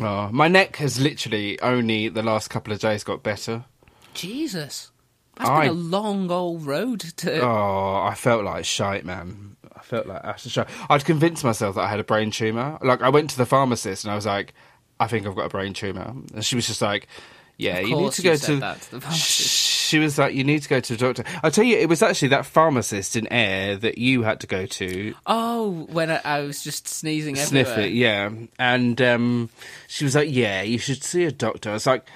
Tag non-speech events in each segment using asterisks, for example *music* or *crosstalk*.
Oh, my neck has literally only the last couple of days got better. Jesus. That's I- been a long old road to. Oh, I felt like shite, man. I felt like utter shite. I'd convinced myself that I had a brain tumor. Like, I went to the pharmacist and I was like, I think I've got a brain tumor. And she was just like, Yeah, you need to go said to. that to the pharmacist. She was like, You need to go to a doctor. I'll tell you, it was actually that pharmacist in Air that you had to go to Oh, when I, I was just sneezing sniff it, yeah. And um, she was like, "Yeah, you should see a doctor." I was like,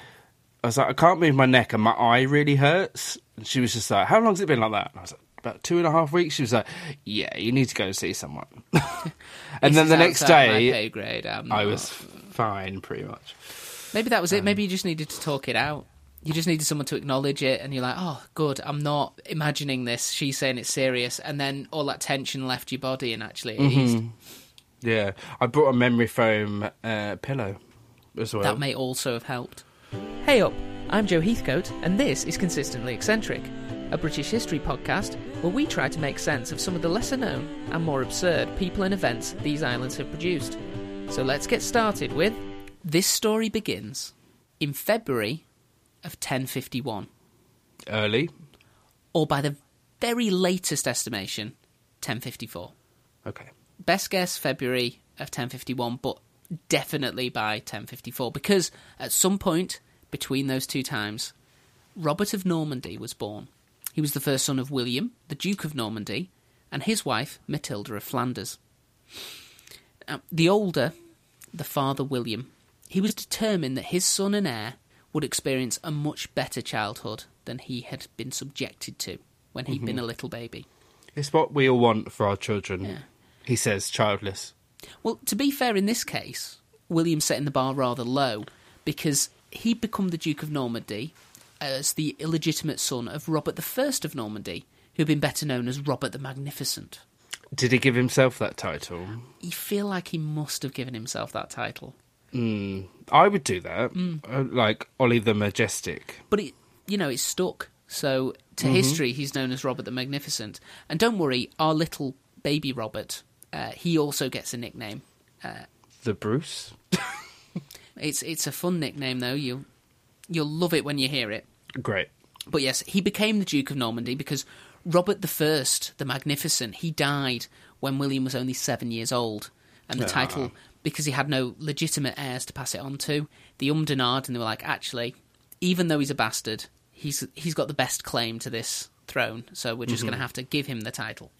"I was like, I can't move my neck, and my eye really hurts." And she was just like, "How long's it been like that?" And I was like, "About two and a half weeks." She was like, "Yeah, you need to go see someone." *laughs* and then the next day, grade. I was fine, pretty much. Maybe that was it. Um, Maybe you just needed to talk it out. You just needed someone to acknowledge it, and you're like, "Oh, good. I'm not imagining this. She's saying it's serious." And then all that tension left your body, and actually, it Mm-hmm. eased. Yeah, I brought a memory foam uh, pillow as well. that may also have helped. Hey up, I'm Joe Heathcote, and this is Consistently Eccentric, a British history podcast where we try to make sense of some of the lesser known and more absurd people and events these islands have produced. So let's get started with This story begins in February of 1051, Early. or by the very latest estimation, 1054. Okay. best guess February of 1051, but definitely by 1054 because at some point between those two times, Robert of Normandy was born. He was the first son of William, the Duke of Normandy, and his wife Matilda of Flanders. Now, the older, the father William, he was determined that his son and heir would experience a much better childhood than he had been subjected to when he had been mm-hmm. a little baby. It's what we all want for our children. Yeah. He says, childless. Well, to be fair, in this case, William's setting the bar rather low because he'd become the Duke of Normandy as the illegitimate son of Robert I of Normandy, who'd been better known as Robert the Magnificent. Did he give himself that title? You feel like he must have given himself that title. Mm, I would do that. Mm. Uh, like Ollie the Majestic. But, it, you know, it's stuck. So, to history, he's known as Robert the Magnificent. And don't worry, our little baby Robert, uh, he also gets a nickname. The Bruce? *laughs* It's it's a fun nickname, though. You'll, you'll love it when you hear it. Great. But yes, he became the Duke of Normandy because Robert the First, the Magnificent, he died when William was only seven years old. And the Ah. title, because he had no legitimate heirs to pass it on to, the Umdenard, and they were like, actually, even though he's a bastard, he's he's got the best claim to this throne, so we're just mhm. going to have to give him the title.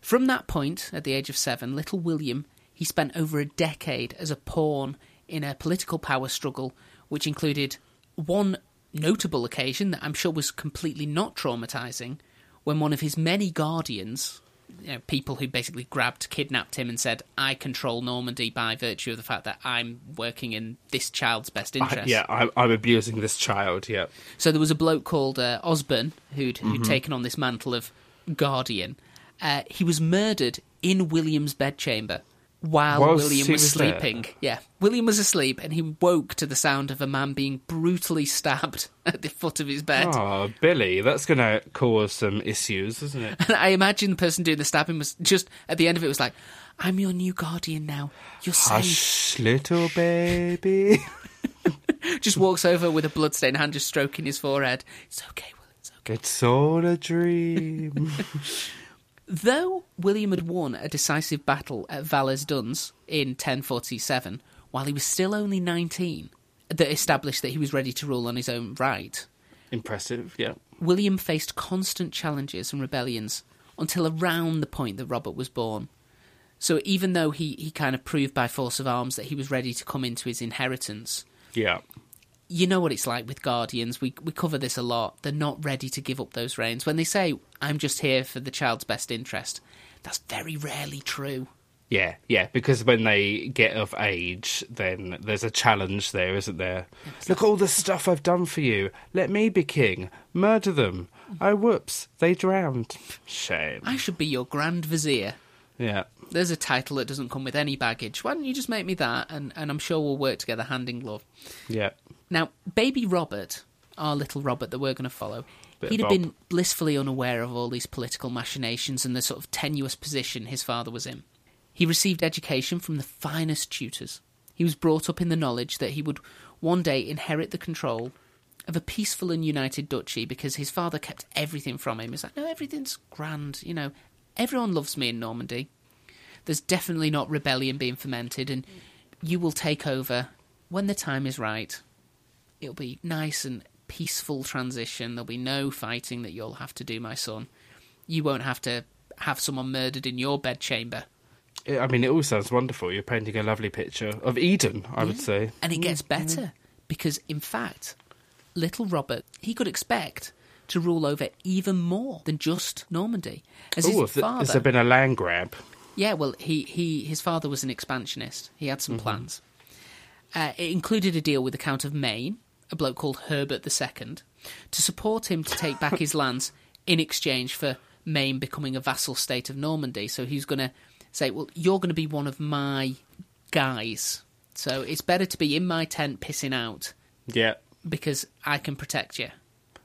From that point, at the age of seven, little William, he spent over a decade as a pawn in a political power struggle, which included one notable occasion that I'm sure was completely not traumatizing, when one of his many guardians, you know, people who basically grabbed, kidnapped him, and said, "I control Normandy by virtue of the fact that I'm working in this child's best I, interest." yeah, I, I'm abusing this child, yeah. So there was a bloke called uh, Osborne who'd, who'd taken on this mantle of guardian. Uh, he was murdered in William's bedchamber while Whilst William was, was there? sleeping. Yeah, William was asleep and he woke to the sound of a man being brutally stabbed *laughs* at the foot of his bed. Oh, Billy, that's going to cause some issues, isn't it? And *laughs* I imagine the person doing the stabbing was just at the end of it was like, "I'm your new guardian now. You're safe." Hush, little baby. *laughs* Just walks over with a bloodstained hand, just stroking his forehead. It's okay, Will. It's okay. It's all a dream. Though William had won a decisive battle at Val-ès-Dunes in 1047, while he was still only 19, that established that he was ready to rule on his own right, Impressive, yeah. William faced constant challenges and rebellions until around the point that Robert was born. So even though he, he kind of proved by force of arms that he was ready to come into his inheritance, Yeah. You know what it's like with guardians. We we cover this a lot. They're not ready to give up those reins. When they say, "I'm just here for the child's best interest," that's very rarely true. Yeah, yeah, because when they get of age, then there's a challenge there, isn't there? Look all the stuff I've done for you. Let me be king. Murder them. Oh, whoops, they drowned. Shame. I should be your grand vizier. Yeah. There's a title that doesn't come with any baggage. Why don't you just make me that, and, and I'm sure we'll work together hand in glove. Yeah. Now, baby Robert, our little Robert that we're going to follow, Bit he'd have been blissfully unaware of all these political machinations and the sort of tenuous position his father was in. He received education from the finest tutors. He was brought up in the knowledge that he would one day inherit the control of a peaceful and united duchy because his father kept everything from him. He's like, no, everything's grand, you know, everyone loves me in Normandy. There's definitely not rebellion being fomented, and you will take over when the time is right. It'll be nice and peaceful transition. There'll be no fighting that you'll have to do, my son. You won't have to have someone murdered in your bedchamber. I mean, it all sounds wonderful. You're painting a lovely picture of Eden, I would say. And it gets better because, in fact, little Robert, he could expect to rule over even more than just Normandy. As Oh, his has there been a land grab? yeah, well, he, he his father was an expansionist. He had some plans. Uh, it included a deal with the Count of Maine, a bloke called Herbert II, to support him to take back his *laughs* lands in exchange for Maine becoming a vassal state of Normandy. So he's going to say, "Well, you're going to be one of my guys. So it's better to be in my tent pissing out Yeah. because I can protect you."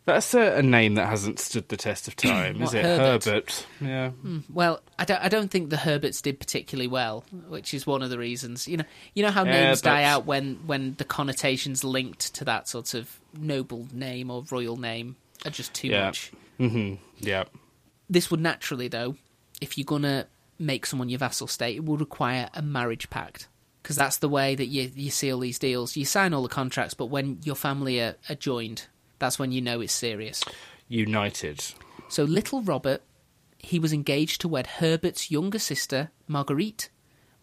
That's a, a name that hasn't stood the test of time, *clears throat* is it? Herbert? Herbert. Yeah. Well, I don't, I don't think the Herberts did particularly well, which is one of the reasons. You know, you know how names die out when when the connotations linked to that sort of noble name or royal name are just too Yeah. much. hmm Yeah. This would naturally, though, if you're gonna make someone your vassal state, it would require a marriage pact because that's the way that you you seal these deals. You sign all the contracts, but when your family are, are joined, that's when you know it's serious. United. So little Robert, he was engaged to wed Herbert's younger sister, Marguerite,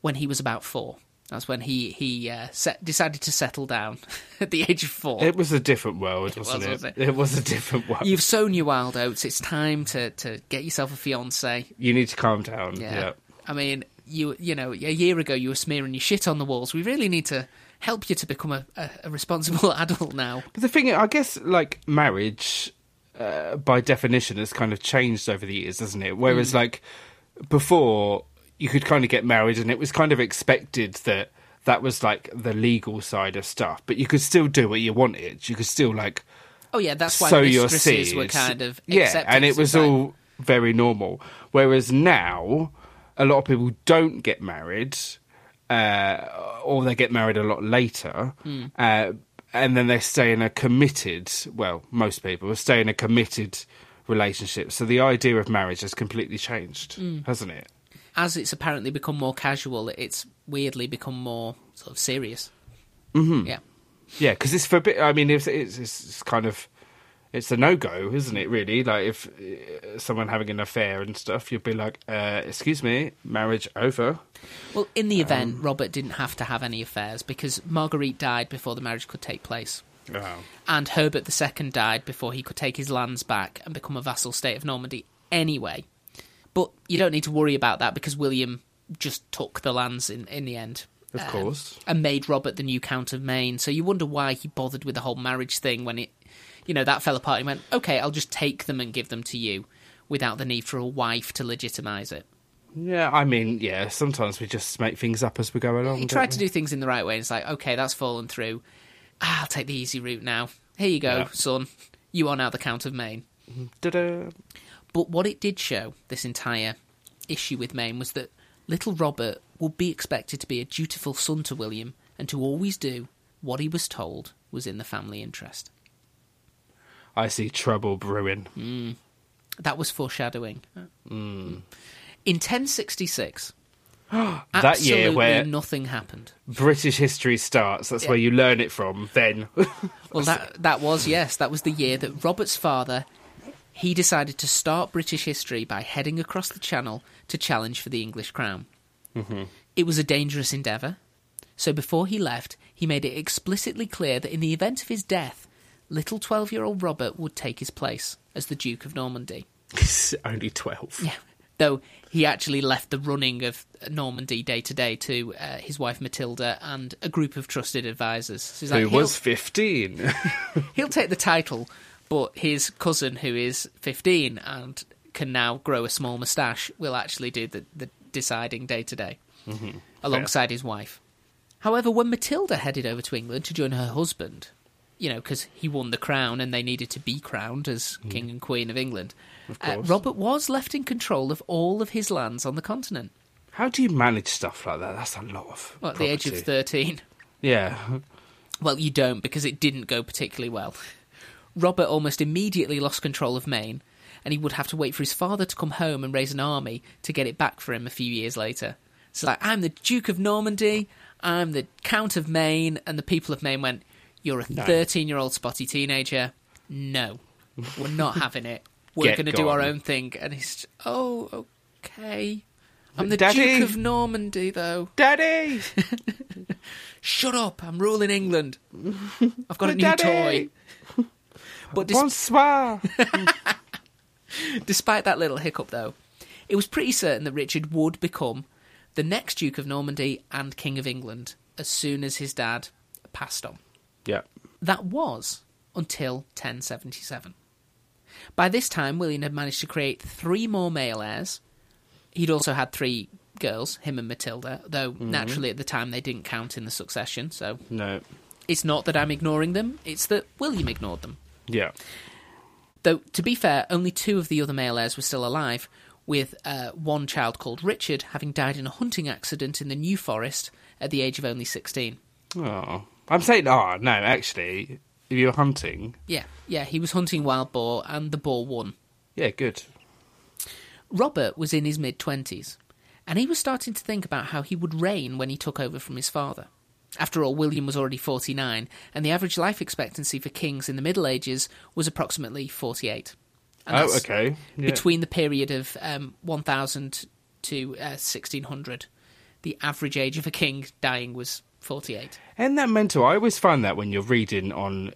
when he was about four. That's when he he uh, set, decided to settle down *laughs* at the age of four. It was a different world, wasn't was, it? wasn't It was a different world. You've sown your wild oats. It's time to, to get yourself a fiance. You need to calm down. Yeah. Yeah. I mean, you you know, a year ago you were smearing your shit on the walls. We really need to help you to become a, a, a responsible *laughs* adult now. But the thing, I guess, like marriage, uh, by definition, has kind of changed over the years, hasn't it? Whereas, like before, you could kind of get married, and it was kind of expected that that was like the legal side of stuff. But you could still do what you wanted. You could still like Oh yeah, that's why sow your seeds. were kind of yeah, and it was all very normal. Whereas now, a lot of people don't get married, uh, or they get married a lot later, Hmm. uh, and then they stay in a committed. Well, most people stay in a committed relationship. So the idea of marriage has completely changed, Hmm. hasn't it? as it's apparently become more casual, it's weirdly become more sort of serious. Mm-hmm. Yeah. Yeah, because it's for. A bit. I mean, it's, it's it's kind of it's a no go, isn't it? Really, like if uh, someone having an affair and stuff, you'd be like, uh, "Excuse me, marriage over." Well, in the event, Um, Robert didn't have to have any affairs because Marguerite died before the marriage could take place. Oh. And Herbert II died before he could take his lands back and become a vassal state of Normandy anyway. But you don't need to worry about that because William just took the lands in, in the end. Of um, course. And made Robert the new Count of Maine. So you wonder why he bothered with the whole marriage thing when it, you know, that fell apart. He went, okay, I'll just take them and give them to you without the need for a wife to legitimise it. Yeah, I mean, yeah. Sometimes we just make things up as we go along. He tried to do things in the right way. And it's like, okay, that's fallen through. Ah, I'll take the easy route now. Here you go, Yeah. son. You are now the Count of Maine. Da-da. But what it did show, this entire issue with Maine, was that little Robert would be expected to be a dutiful son to William and to always do what he was told was in the family interest. I see trouble brewing. Mm. That was foreshadowing. In 1066, *gasps* that year where nothing happened. British history starts. That's Yeah. where you learn it from. Then, *laughs* Well, that that was yes, that was the year that Robert's father he decided to start British history by heading across the Channel to challenge for the English crown. It was a dangerous endeavour, so before he left, he made it explicitly clear that in the event of his death, little twelve-year-old Robert would take his place as the Duke of Normandy. *laughs* He's only twelve. Yeah. Though he actually left the running of Normandy day to day to uh, his wife Matilda and a group of trusted advisors. So he's like, Who "He'll- was fifteen? *laughs* he'll take the title, but his cousin, who is 15 and can now grow a small moustache, will actually do the, the deciding day to day alongside his wife. However, when Matilda headed over to England to join her husband, you know, because he won the crown and they needed to be crowned as King and Queen of England, uh, course. Robert was left in control of all of his lands on the continent. How do you manage stuff like that? That's a lot of. Well, at the age of 13. Yeah. Well, you don't because it didn't go particularly well. Robert almost immediately lost control of Maine, and he would have to wait for his father to come home and raise an army to get it back for him a few years later. So, like, I'm the Duke of Normandy, I'm the Count of Maine, and the people of Maine went, You're a 13 year old spotty teenager. No, we're not *laughs* having it. We're going to do our own thing. And he's, Oh, okay. I'm the Daddy! Duke of Normandy, though. Daddy! *laughs* Shut up! I'm ruling England. *laughs* I've got a new Daddy! toy. But dis- Bonsoir! despite that little hiccup, though, it was pretty certain that Richard would become the next Duke of Normandy and King of England as soon as his dad passed on. Yeah. That was until 1077. By this time, William had managed to create three more male heirs. He'd also had three girls, him and Matilda, though naturally at the time they didn't count in the succession, so No. it's not that I'm ignoring them, it's that William ignored them. Yeah. Though, to be fair, only two of the other male heirs were still alive, with uh, one child called Richard having died in a hunting accident in the New Forest at the age of only 16. Oh. I'm saying, oh, no, actually, if you're hunting, Yeah, yeah, he was hunting wild boar, and the boar won. yeah, good. Robert was in his mid 20s, and he was starting to think about how he would reign when he took over from his father. After all, William was already 49, and the average life expectancy for kings in the Middle Ages was approximately 48. And oh, that's okay. Yeah. Between the period of um, 1000 to uh, 1600, the average age of a king dying was 48. Isn't that mental? I always find that when you're reading on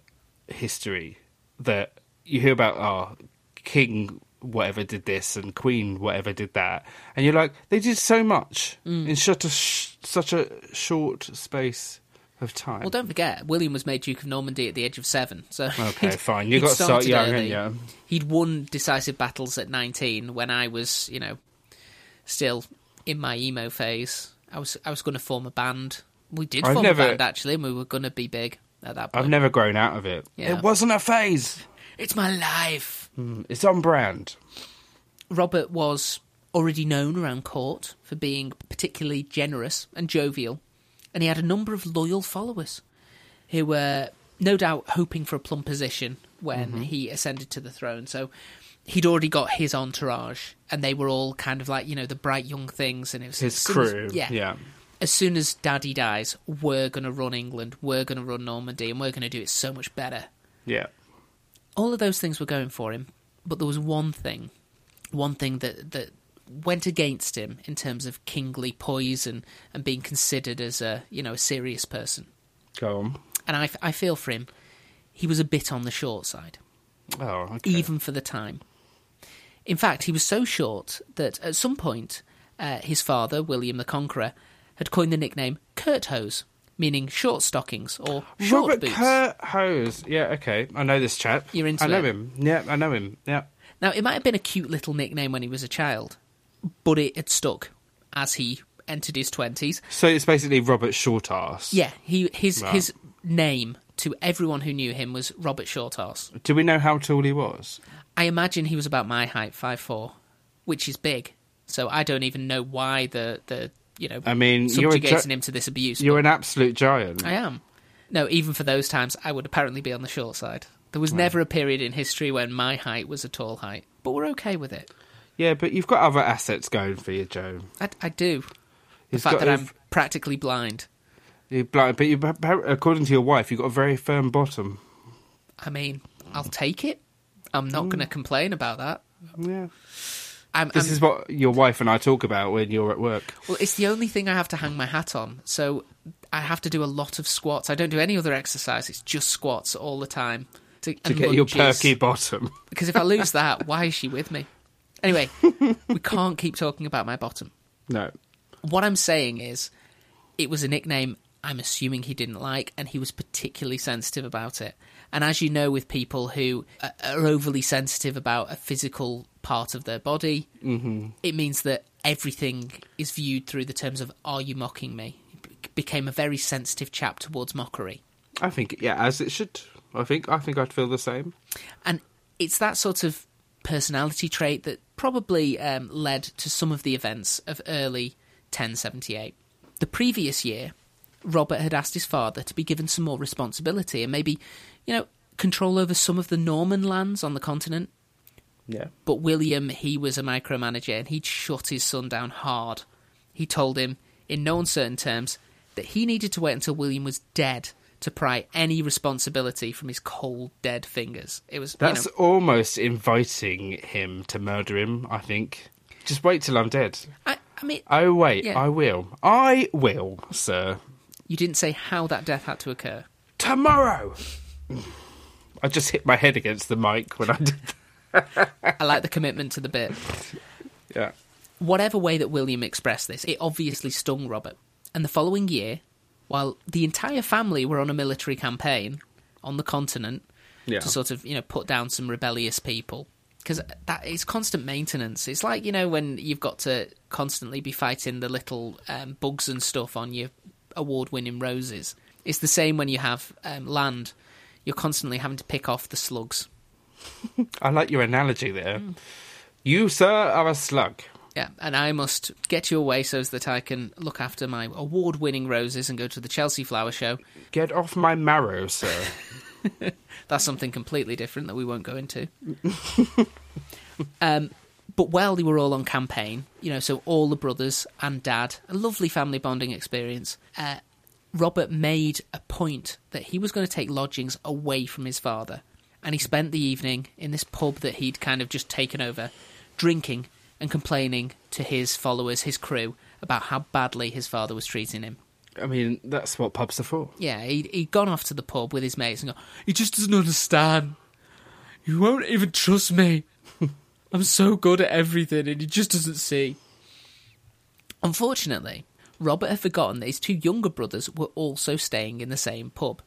history, that you hear about, oh, king whatever did this and queen whatever did that, and you're like, they did so much Mm. in such a sh- such a short space of time. Well, don't forget, William was made Duke of Normandy at the age of seven. So okay, *laughs* fine. You got to start young, early. haven't? He'd won decisive battles at 19 when I was, you know, still in my emo phase. I was I was going to form a band. We did I've form never- a band actually, and we were going to be big at that point. I've never grown out of it. Yeah. It wasn't a phase. It's my life. It's on brand. Robert was already known around court for being particularly generous and jovial, and he had a number of loyal followers who were no doubt hoping for a plum position when Mm-hmm. he ascended to the throne. So he'd already got his entourage, and they were all kind of like you know the bright young things, and it was His as as- crew. yeah, yeah. As soon as Daddy dies, we're going to run England, we're going to run Normandy, and we're going to do it so much better Yeah. all of those things were going for him, but there was one thing, one thing that that went against him in terms of kingly poise and, and being considered as a you know a serious person. Go on. And I, I feel for him. He was a bit on the short side, Oh, okay. even for the time. In fact, he was so short that at some point, uh, his father, William the Conqueror, had coined the nickname Curthose, meaning short stockings or short Robert boots. Curthose. Yeah, okay. I know this chap. You're into I know it? him. Yeah, I know him. Yeah. Now, it might have been a cute little nickname when he was a child, but it had stuck as he entered his twenties. So it's basically Robert Shortass. Yeah, he his Right. his name to everyone who knew him was Robert Shorthouse. Do we know how tall he was? I imagine he was about my height, five four, which is big. So I don't even know why the the you know I mean, subjugating gi- him to this abuse. You're an absolute giant. I am. No, even for those times, I would apparently be on the short side. There was never a period in history when my height was a tall height, but we're okay with it. Yeah, but you've got other assets going for you, Joe. I, I do. The He's fact got that I'm practically blind. You're blind, but you, according to your wife, you've got a very firm bottom. I mean, I'll take it. I'm not going to mm. complain about that. Yeah. I'm, This I'm- is what your wife and I talk about when you're at work. well, it's the only thing I have to hang my hat on. So I have to do a lot of squats. I don't do any other exercise. It's just squats all the time to, To get your perky bottom. *laughs* Because if I lose that, why is she with me? Anyway, we can't keep talking about my bottom. No. What I'm saying is, it was a nickname I'm assuming he didn't like, and he was particularly sensitive about it. And as you know, with people who are are overly sensitive about a physical part of their body, mm-hmm. it means that everything is viewed through the terms of "Are you mocking me?" Be- became a very sensitive chap towards mockery. I think, yeah, as it should. I think, I think I'd feel the same. And it's that sort of personality trait that probably um, led to some of the events of early 1078. The previous year, Robert had asked his father to be given some more responsibility and maybe, you know, control over some of the Norman lands on the continent. Yeah. But William, he was a micromanager and he'd shut his son down hard. He told him, in no uncertain terms, that he needed to wait until William was dead to pry any responsibility from his cold, dead fingers. It was, That's you know, almost inviting him to murder him, I think. Just wait till I'm dead. I, I mean, Oh, wait, Yeah. I will. I will, sir. you didn't say how that death had to occur. Tomorrow! *sighs* I just hit my head against the mic when I did that. *laughs* I like the commitment to the bit. *laughs* Yeah. Whatever way that William expressed this, it obviously stung Robert. And the following year, while the entire family were on a military campaign on the continent Yeah. to sort of, you know, put down some rebellious people, because that is constant maintenance. It's like, you know, when you've got to constantly be fighting the little um, bugs and stuff on your award winning roses. It's the same when you have um, land. You're constantly having to pick off the slugs. *laughs* I like your analogy there. Hmm. You, sir, are a slug. Yeah, and I must get you away so that I can look after my award winning roses and go to the Chelsea Flower Show. Get off my marrow, sir. *laughs* That's something completely different that we won't go into. *laughs* um, but while they were all on campaign, you know, so all the brothers and dad, a lovely family bonding experience, uh, Robert made a point that he was going to take lodgings away from his father. And he spent the evening in this pub that he'd kind of just taken over, drinking and complaining to his followers, his crew, about how badly his father was treating him. I mean, that's what pubs are for. Yeah, he'd, he'd gone off to the pub with his mates and go, he just doesn't understand. He won't even trust me. *laughs* I'm so good at everything and he just doesn't see. Unfortunately, Robert had forgotten that his two younger brothers were also staying in the same pub.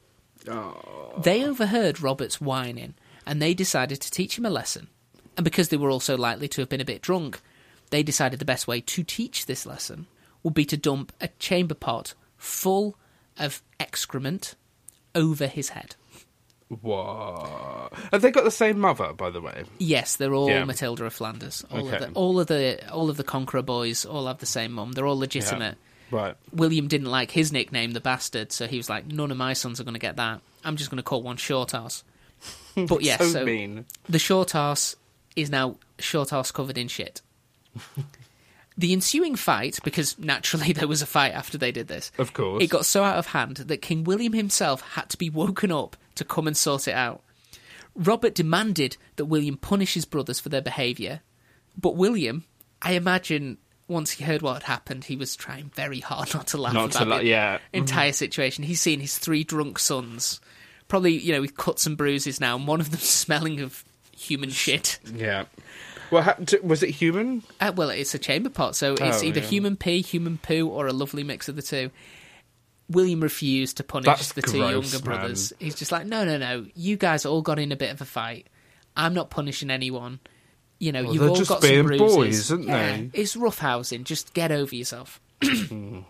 They overheard Robert's whining and they decided to teach him a lesson. And because they were also likely to have been a bit drunk, they decided the best way to teach this lesson would be to dump a chamber pot full of excrement over his head. What? Have they got the same mother, by the way? Yes, they're all Yeah. Matilda of Flanders. All Okay. of the all of the all of the Conqueror boys all have the same mum. They're all legitimate. Right. William didn't like his nickname, the bastard, so he was like, "None of my sons are going to get that. I'm just going to call one short ass." *laughs* But yes, so, so mean. the short ass is now short ass covered in shit. *laughs* the ensuing fight, because naturally *laughs* there was a fight after they did this, Of course. it got so out of hand that King William himself had to be woken up to come and sort it out. Robert demanded that William punish his brothers for their behaviour, but William, I imagine, once he heard what had happened, he was trying very hard *laughs* not to laugh Not to about la- the yeah. entire situation. He's seen his three drunk sons, probably you know with cuts and bruises now, and one of them *laughs* smelling of human shit. Yeah. Well, ha- t- was it human? Uh, well, it's a chamber pot, so it's Oh, either yeah. human pee, human poo, or a lovely mix of the two. William refused to punish That's the two gross, younger brothers. He's just like, no, no, no. You guys all got in a bit of a fight. I'm not punishing anyone. You know, Well, you've all got some bruises. boys, aren't yeah, they? It's roughhousing. Just get over yourself. *clears throat*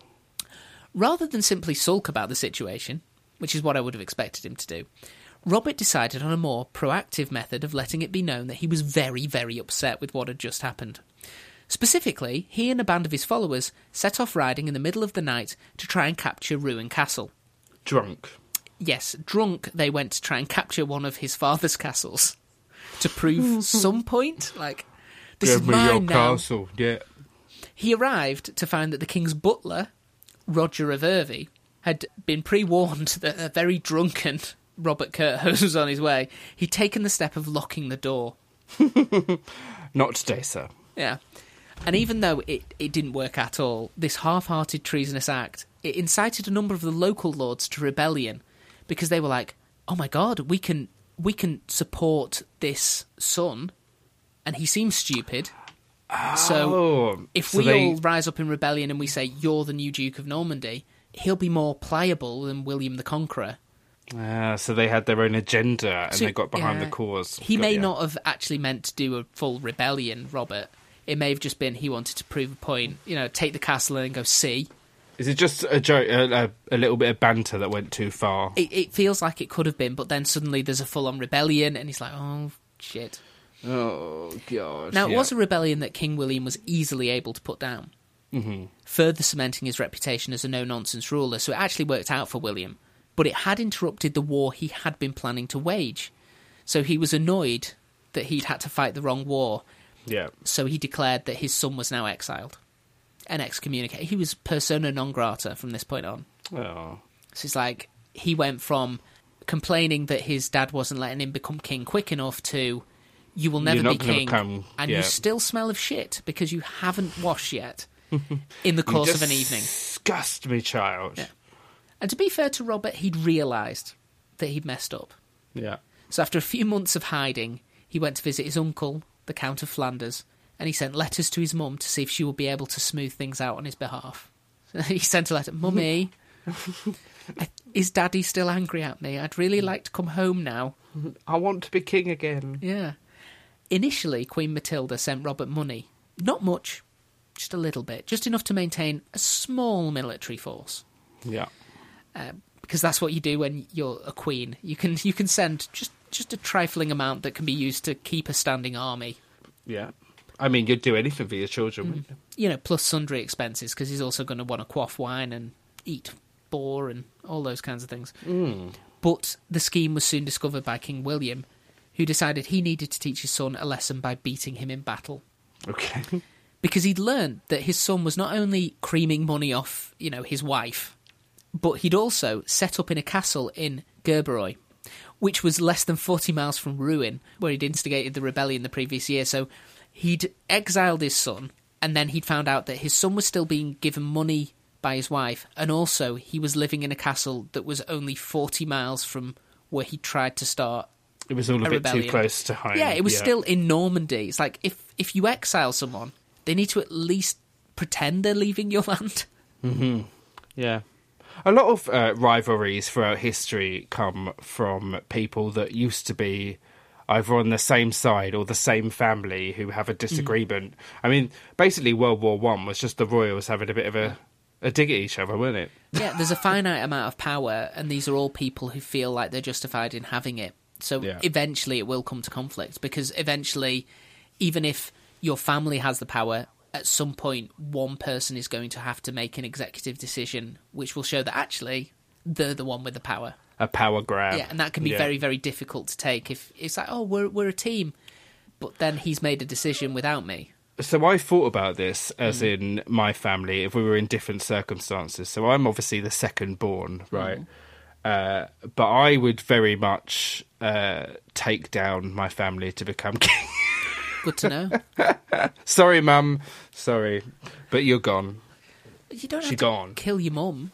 Rather than simply sulk about the situation, which is what I would have expected him to do, Robert decided on a more proactive method of letting it be known that he was very, very upset with what had just happened. Specifically, he and a band of his followers set off riding in the middle of the night to try and capture Rouen Castle. Drunk. Yes, drunk, they went to try and capture one of his father's castles to prove *laughs* some point. Like, this is Give me your mine now. castle. Yeah. He arrived to find that the king's butler, Roger of Ivry, had been pre warned that a very drunken Robert Curthose *laughs* was on his way. He'd taken the step of locking the door. *laughs* Not today, sir. Yeah. And even though it, it didn't work at all, this half hearted treasonous act, it incited a number of the local lords to rebellion because they were like, Oh my god, we can we can support this son and he seems stupid. So Oh, if so we they- all rise up in rebellion and we say you're the new Duke of Normandy, he'll be more pliable than William the Conqueror. Ah, so they had their own agenda and So, they got behind yeah, the cause. He Got may not have actually meant to do a full rebellion, Robert. It may have just been he wanted to prove a point. You know, take the castle and go see. Is it just a joke, a, a, a little bit of banter that went too far? It, it feels like it could have been, but then suddenly there's a full-on rebellion, and he's like, "Oh shit!" Oh god. Now it was a rebellion that King William was easily able to put down. Mm-hmm. further cementing his reputation as a no nonsense ruler. So it actually worked out for William, but it had interrupted the war he had been planning to wage. So he was annoyed that he'd had to fight the wrong war, Yeah. so he declared that his son was now exiled and excommunicated. He was persona non grata from this point on. Oh. So it's like he went from complaining that his dad wasn't letting him become king quick enough to you will never be king become- and yeah. you still smell of shit because you haven't washed yet *laughs* in the course of an evening. Disgust me, child. Yeah. And to be fair to Robert, he'd realised that he'd messed up. Yeah. So after a few months of hiding, he went to visit his uncle, the Count of Flanders, and he sent letters to his mum to see if she would be able to smooth things out on his behalf. So *laughs* he sent a letter, Mummy, *laughs* is Daddy still angry at me? I'd really like to come home now. I want to be king again. Yeah. Initially, Queen Matilda sent Robert money. Not much, just a little bit, just enough to maintain a small military force. Yeah. Uh, because that's what you do when you're a queen. You can you can send just just a trifling amount that can be used to keep a standing army. Yeah. I mean, you'd do anything for your children, mm. wouldn't you? You know, plus sundry expenses because he's also going to want to quaff wine and eat boar and all those kinds of things. Mm. But the scheme was soon discovered by King William, who decided he needed to teach his son a lesson by beating him in battle. Okay. *laughs* because he'd learned that his son was not only creaming money off, you know, his wife, but he'd also set up in a castle in Gerberoy, which was less than 40 miles from Rouen, where he'd instigated the rebellion the previous year. So he'd exiled his son, and then he'd found out that his son was still being given money by his wife, and also he was living in a castle that was only 40 miles from where he tried to start It was all a, A bit rebellion. too close to home. yeah, it was still in Normandy. It's like if if you exile someone, they need to at least pretend they're leaving your *laughs* land. Yeah. A lot of uh, rivalries throughout history come from people that used to be either on the same side or the same family who have a mm. disagreement. I mean, basically, World War One was just the royals having a bit of a, a dig at each other, wasn't it? Yeah, *laughs* there's a finite amount of power, and these are all people who feel like they're justified in having it. So Yeah. eventually, it will come to conflict because eventually, even if your family has the power, at some point, one person is going to have to make an executive decision, which will show that actually they're the one with the power. A power grab. Yeah, and that can be Yeah. very, very difficult to take if it's like, oh, we're we're a team, but then he's made a decision without me. So I thought about this as Mm. in my family if we were in different circumstances. So I'm obviously the second born, Mm. right? Uh, but I would very much uh, take down my family to become *laughs* king. Good to know. *laughs* Sorry, mum. Sorry, but you're gone. you don't have to gone. kill your mum.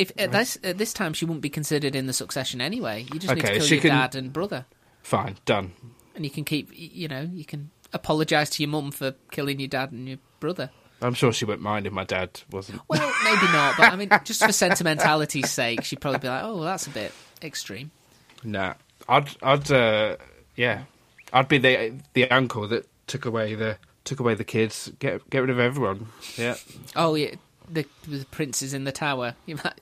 If at this at this time she wouldn't be considered in the succession anyway, you just need Okay, to kill she your can- dad and brother, Fine, done. and you can keep. You know, you can apologise to your mum for killing your dad and your brother. I'm sure she wouldn't mind if my dad wasn't. Well, *laughs* maybe not, but I mean, just for sentimentality's sake, she'd probably be like, "Oh, well, that's a bit extreme." Nah, I'd, I'd, uh, yeah, I'd be the the uncle that took away the took away the kids. Get get rid of everyone. Yeah, Oh yeah, the, the prince is in the tower.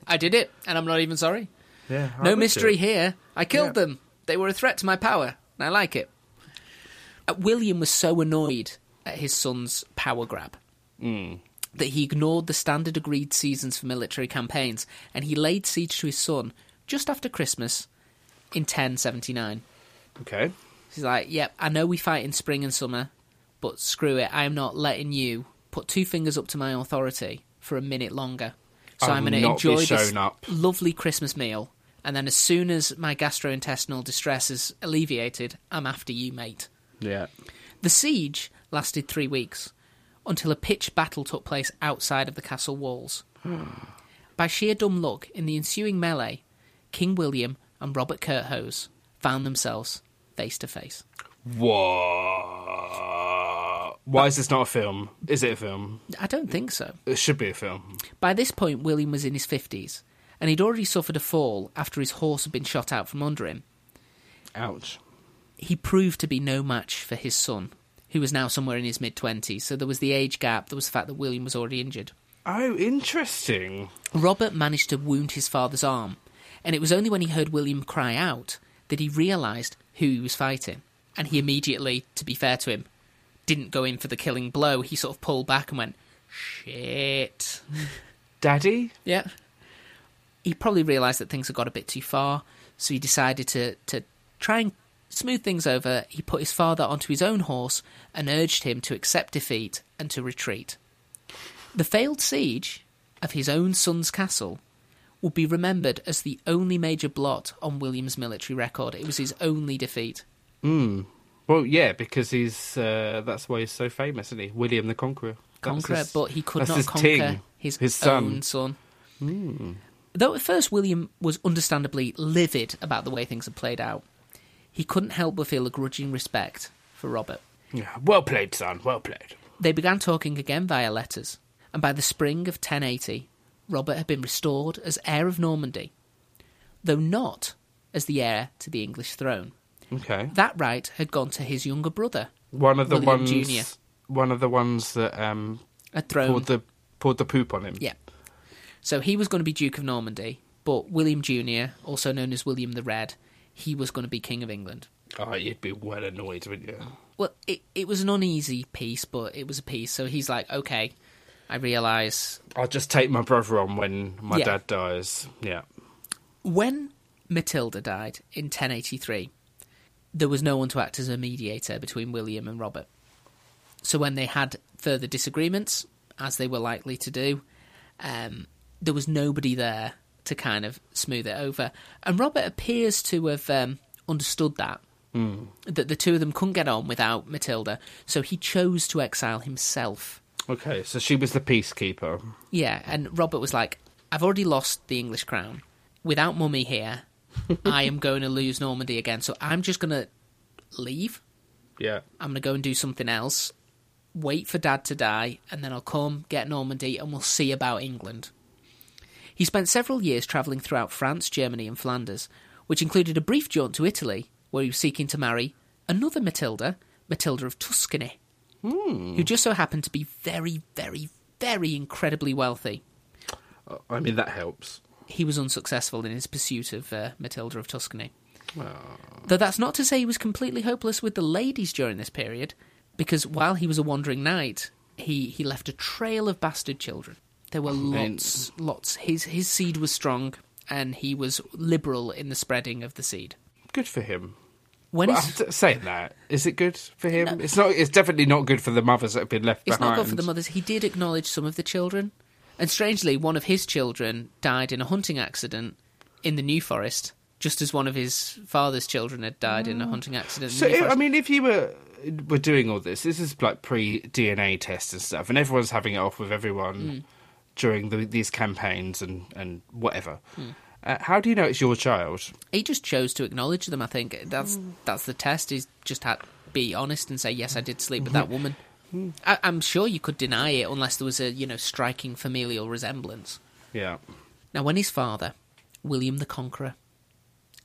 I did it, and I'm not even sorry. yeah. I No mystery it. here. I killed Yeah. them. They were a threat to my power, and I like it. Uh, William was so annoyed at his son's power grab that he ignored the standard agreed seasons for military campaigns, and he laid siege to his son just after Christmas in 1079. Okay. He's like, "Yep, I know we fight in spring and summer, but screw it. I am not letting you put two fingers up to my authority for a minute longer. So I'm going to enjoy this up." lovely Christmas meal, and then as soon as my gastrointestinal distress is alleviated, I'm after you, mate." Yeah. The siege lasted three weeks until a pitched battle took place outside of the castle walls. *sighs* By sheer dumb luck, in the ensuing melee, King William and Robert Curthose found themselves face to face. What? Why is this not a film? Is it a film? I don't think so. It should be a film. By this point, William was in his 50s, and he'd already suffered a fall after his horse had been shot out from under him. Ouch. He proved to be no match for his son, who was now somewhere in his mid 20s, so there was the age gap, there was the fact that William was already injured. Oh, interesting. Robert managed to wound his father's arm, and it was only when he heard William cry out that he realised who he was fighting. And he immediately, to be fair to him, didn't go in for the killing blow. He sort of pulled back and went, shit. *laughs* Daddy? Yeah. He probably realised that things had got a bit too far, so he decided to, to try and smooth things over. He put his father onto his own horse and urged him to accept defeat and to retreat. The failed siege of his own son's castle will be remembered as the only major blot on William's military record. It was his only defeat. Hmm. Well, yeah, because he's uh, that's why he's so famous, isn't he? William the Conqueror. That was conqueror, his- but he could not his conquer ting, his, his son. own son. Though at first William was understandably livid about the way things had played out, he couldn't help but feel a grudging respect for Robert. Yeah, well played, son. Well played. They began talking again via letters, and by the spring of 1080, Robert had been restored as heir of Normandy, though not as the heir to the English throne. Okay. That right had gone to his younger brother, One of the William ones. Jr.. One of the ones that um, a throne. poured the poured the poop on him. Yeah. So he was going to be Duke of Normandy, but William Jr., also known as William the Red, he was going to be King of England. Oh, you'd be well annoyed, wouldn't you? Well, it, it was an uneasy peace, but it was a peace. So he's like, okay, I realise. I'll just take my brother on when my Yeah. dad dies. Yeah. When Matilda died in 1083, there was no one to act as a mediator between William and Robert. So when they had further disagreements, as they were likely to do, um, there was nobody there to kind of smooth it over. And Robert appears to have um, understood that. That the two of them couldn't get on without Matilda, so he chose to exile himself. Okay, so she was the peacekeeper. Yeah, and Robert was like, I've already lost the English crown. Without Mummy here, *laughs* I am going to lose Normandy again, so I'm just going to leave. Yeah. I'm going to go and do something else, wait for Dad to die, and then I'll come, get Normandy, and we'll see about England. He spent several years travelling throughout France, Germany, and Flanders, which included a brief jaunt to Italy, where he was seeking to marry another Matilda, Matilda of Tuscany, hmm. who just so happened to be very, very, very incredibly wealthy. Uh, I mean, that helps. He was unsuccessful in his pursuit of uh, Matilda of Tuscany. Though that's not to say he was completely hopeless with the ladies during this period, because while he was a wandering knight, he, he left a trail of bastard children. There were mean- lots, lots. His his seed was strong, and he was liberal in the spreading of the seed. Good for him. When Well, I'm saying that, is it good for him? It's not. It's definitely not good for the mothers that have been left It's behind. not good for the mothers. He did acknowledge some of the children. And strangely, one of his children died in a hunting accident in the New Forest, just as one of his father's children had died in a hunting accident. In So, the New if- I mean, if you were were doing all this, this is like pre DNA tests and stuff, and everyone's having it off with everyone Hmm. during the, these campaigns and and whatever. Hmm. Uh, how do you know it's your child? he just chose to acknowledge them. I think that's that's the test. He's just had be honest and say yes, I did sleep with that woman. I, I'm sure you could deny it unless there was a you know striking familial resemblance. Yeah. Now, when his father, William the Conqueror,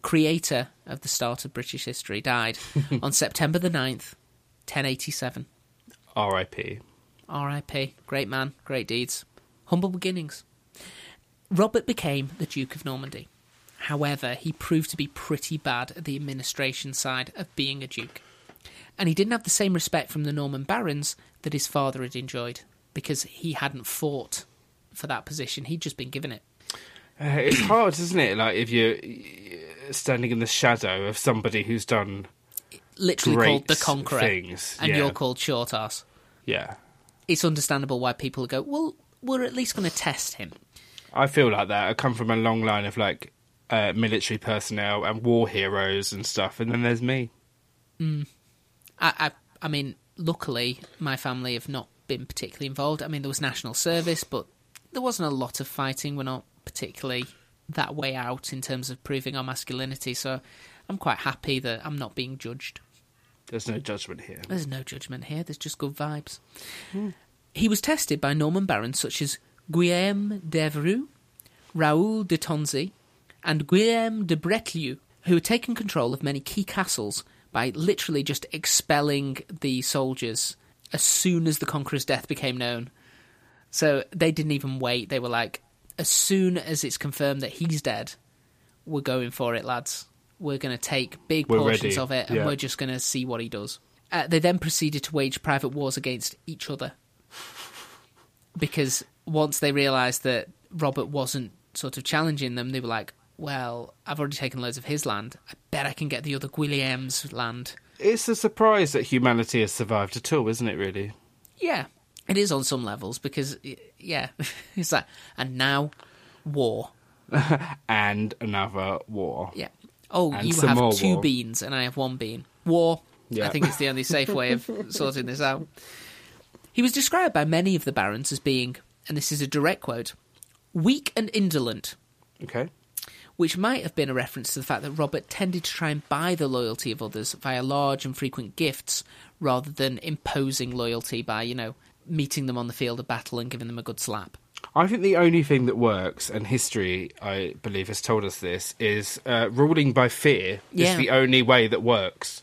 creator of the start of British history, died *laughs* on September the 9th, 1087. R.I.P. R.I.P. Great man, great deeds. Humble beginnings. Robert became the Duke of Normandy. However, he proved to be pretty bad at the administration side of being a duke. And he didn't have the same respect from the Norman barons that his father had enjoyed, because he hadn't fought for that position. He'd just been given it. Uh, it's hard, isn't it? Like if you're standing in the shadow of somebody who's done Literally called the Conqueror, things. and yeah. you're called short ass. Yeah. It's understandable why people go, well, we're at least going to test him. I feel like that. I come from a long line of like uh, military personnel and war heroes and stuff, and then there's me. I, I, I mean, luckily, my family have not been particularly involved. I mean, there was national service, but there wasn't a lot of fighting. We're not particularly that way out in terms of proving our masculinity, so I'm quite happy that I'm not being judged. There's no judgment here. There's no judgment here, there's just good vibes. Hmm. He was tested by Norman barons such as Guillaume d'Evreux, Raoul de Tonzy, and Guillaume de Breteuil, who had taken control of many key castles by literally just expelling the soldiers as soon as the conqueror's death became known. So they didn't even wait. They were like, as soon as it's confirmed that he's dead, we're going for it, lads. We're going to take big We're portions ready, of it and yeah. we're just going to see what he does. Uh, they then proceeded to wage private wars against each other. because once they realised that Robert wasn't sort of challenging them, they were like, "Well, I've already taken loads of his land. I bet I can get the other Guilliam's land." It's a surprise that humanity has survived at all, isn't it? Really. Yeah, it is on some levels because, yeah, *laughs* it's like, and now war. *laughs* And another war. Yeah. Oh, And you have two war. beans and I have one bean. War. Yeah. I think it's the only safe way of *laughs* sorting this out. He was described by many of the barons as being, and this is a direct quote, weak and indolent, Okay. Which might have been a reference to the fact that Robert tended to try and buy the loyalty of others via large and frequent gifts rather than imposing loyalty by, you know, meeting them on the field of battle and giving them a good slap. I think the only thing that works, and history, I believe, has told us this, is uh, ruling by fear Yeah. is the only way that works.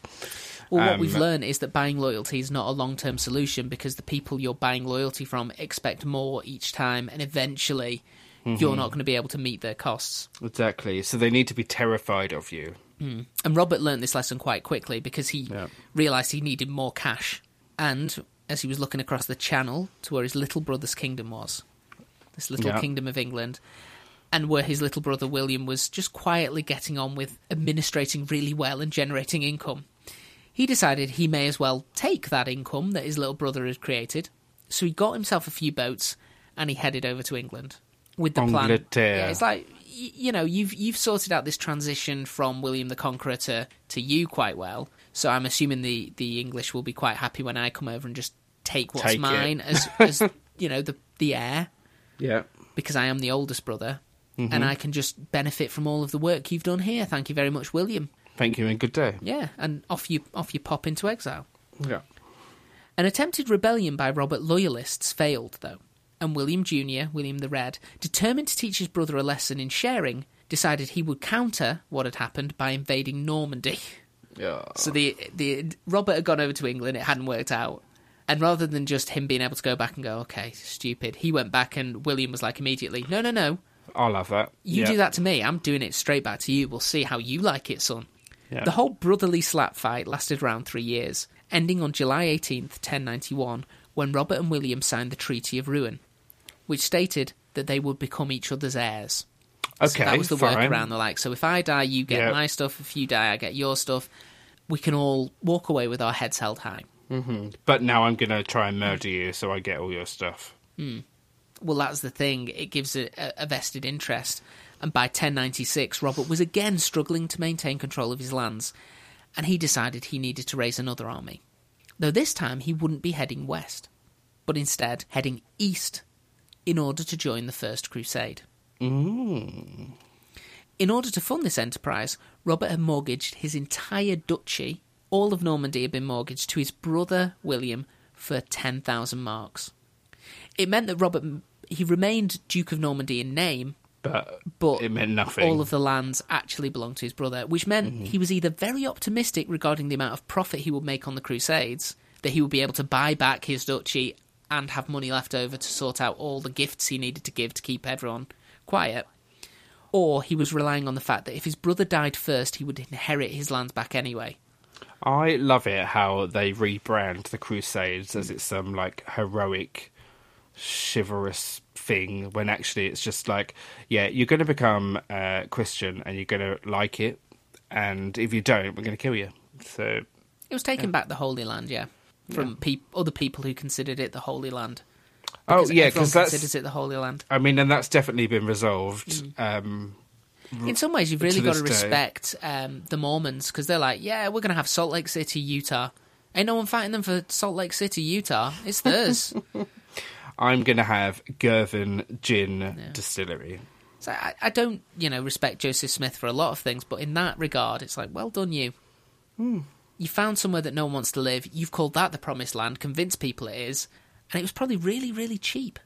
Well, what Um, we've learned is that buying loyalty is not a long term solution because the people you're buying loyalty from expect more each time, and eventually Mm-hmm. you're not going to be able to meet their costs. Exactly. So they need to be terrified of you. And Robert learned this lesson quite quickly because he Yeah. realised he needed more cash. And as he was looking across the channel to where his little brother's kingdom was, this little Yeah. kingdom of England, and where his little brother William was just quietly getting on with administrating really well and generating income, he decided he may as well take that income that his little brother had created. So he got himself a few boats and he headed over to England with the plan. Yeah, it's like y- you know you've you've sorted out this transition from William the Conqueror to, to you quite well. So I'm assuming the, the English will be quite happy when I come over and just take what's Take mine as *laughs* as you know the the heir Yeah. because I am the oldest brother Mm-hmm. and I can just benefit from all of the work you've done here. Thank you very much, William. Thank you and good day. Yeah, and off you off you pop into exile. Yeah. An attempted rebellion by Robert loyalists failed, though, and William Jr., William the Red, determined to teach his brother a lesson in sharing, decided he would counter what had happened by invading Normandy. Yeah. So the the Robert had gone over to England, it hadn't worked out. And rather than just him being able to go back and go, okay, stupid, he went back and William was like immediately, no, no, no, I'll have that. you yeah. do that to me, I'm doing it straight back to you. We'll see how you like it, son. Yeah. The whole brotherly slap fight lasted around three years, ending on July 18th, 1091, when Robert and William signed the Treaty of Rouen, which stated that they would become each other's heirs. okay. So that was the fine. workaround. They're like, so if I die, you get Yeah. my stuff. If you die, I get your stuff. We can all walk away with our heads held high. Mm-hmm. But now I'm going to try and murder you so I get all your stuff. Hmm. Well, that's the thing. It gives a- a vested interest. And by 1096, Robert was again struggling to maintain control of his lands, and he decided he needed to raise another army. Though this time he wouldn't be heading west, but instead heading east in order to join the First Crusade. Mm. In order to fund this enterprise, Robert had mortgaged his entire duchy, all of Normandy had been mortgaged to his brother William for 10,000 marks. It meant that Robert he remained Duke of Normandy in name, But, but it meant nothing. all of the lands actually belonged to his brother, which meant mm-hmm. he was either very optimistic regarding the amount of profit he would make on the Crusades, that he would be able to buy back his duchy and have money left over to sort out all the gifts he needed to give to keep everyone quiet, or he was relying on the fact that if his brother died first, he would inherit his lands back anyway. I love it how they rebrand the Crusades as it's some like heroic, chivalrous thing when actually it's just like, yeah, you're going to become uh, Christian and you're going to like it, and if you don't, we're going to kill you. So It was taking back the Holy Land, yeah, from peop other people who considered it the Holy Land. Oh yeah, because that's. considers it the Holy Land. I mean, and that's definitely been resolved. Mm. Um, In some ways, you've really to got to respect um, the Mormons because they're like, yeah, we're going to have Salt Lake City, Utah. Ain't no one fighting them for Salt Lake City, Utah. It's theirs. *laughs* I'm going to have Girvan Gin Distillery. so I, I don't, you know, respect Joseph Smith for a lot of things, but in that regard, it's like, well done, you. Hmm. You found somewhere that no one wants to live. You've called that the Promised Land. Convinced people it is, and it was probably really, really cheap.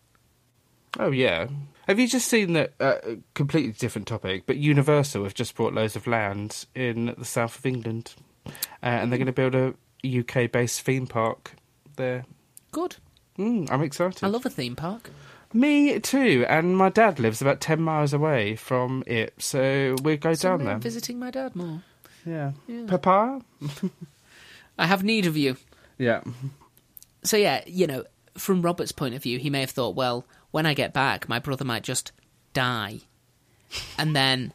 Oh yeah. Have you just seen that? Uh, completely different topic, but Universal have just bought loads of land in the south of England, uh, and they're going to build a UK-based theme park there. Good. Mm, I'm excited. I love a theme park. Me too, and my dad lives about ten miles away from it, so we'll go So down there. visiting my dad more. Yeah. Yeah. Papa. *laughs* I have need of you. Yeah. So yeah, you know, from Robert's point of view, he may have thought, well, when I get back, my brother might just die, *laughs* and then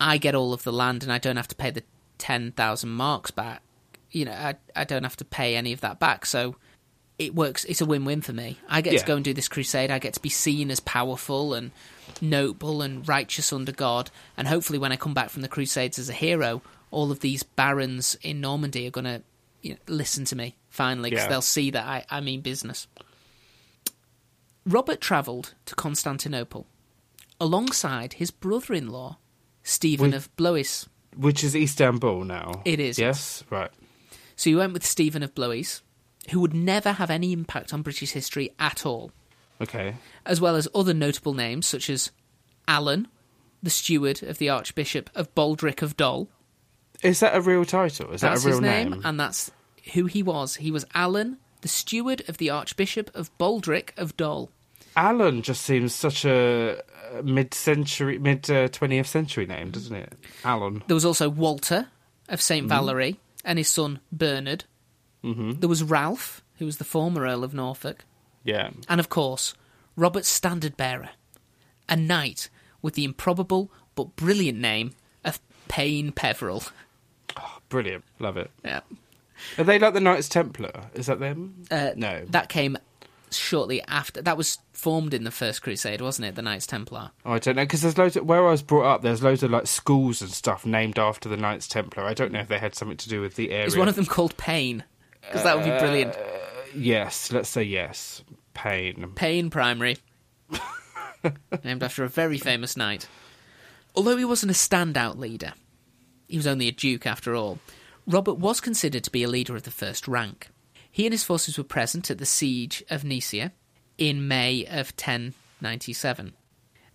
I get all of the land, and I don't have to pay the ten thousand marks back. You know, I I don't have to pay any of that back, so it works. It's a win-win for me. I get Yeah. to go and do this crusade. I get to be seen as powerful and noble and righteous under God, and hopefully, when I come back from the crusades as a hero, all of these barons in Normandy are going to you know, listen to me finally because Yeah. they'll see that I, I mean business. Robert travelled to Constantinople alongside his brother-in-law, Stephen Wait. of Blois. Which is Istanbul now. It is, Yes, right. So he went with Stephen of Blois, who would never have any impact on British history at all, Okay. as well as other notable names such as Alan, the steward of the Archbishop of Baldric of Dol. Is that a real title? Is That's that a real his name, name? and that's who he was. He was Alan, the steward of the Archbishop of Baldric of Dol. Alan just seems such a mid-century, mid uh, twentieth century name, doesn't it? Alan. There was also Walter of St. Valery and his son Bernard. Mm-hmm. There was Ralph, who was the former Earl of Norfolk. Yeah. and of course, Robert's standard bearer, a knight with the improbable but brilliant name of Payne Peveril. Brilliant. Love it. Yeah. Are they like the Knights Templar? Is that them? Uh, no. That came shortly after. That was formed in the First Crusade, wasn't it? The Knights Templar. Oh, I don't know because there's loads of, where I was brought up. There's loads of like schools and stuff named after the Knights Templar. I don't know if they had something to do with the area. Is one of them called Payne? Because that would be brilliant. Yes, let's say yes. Pain. Payne Primary. *laughs* Named after a very famous knight. Although he wasn't a standout leader, he was only a duke after all, Robert was considered to be a leader of the first rank. He and his forces were present at the siege of Nicaea in May of 1097.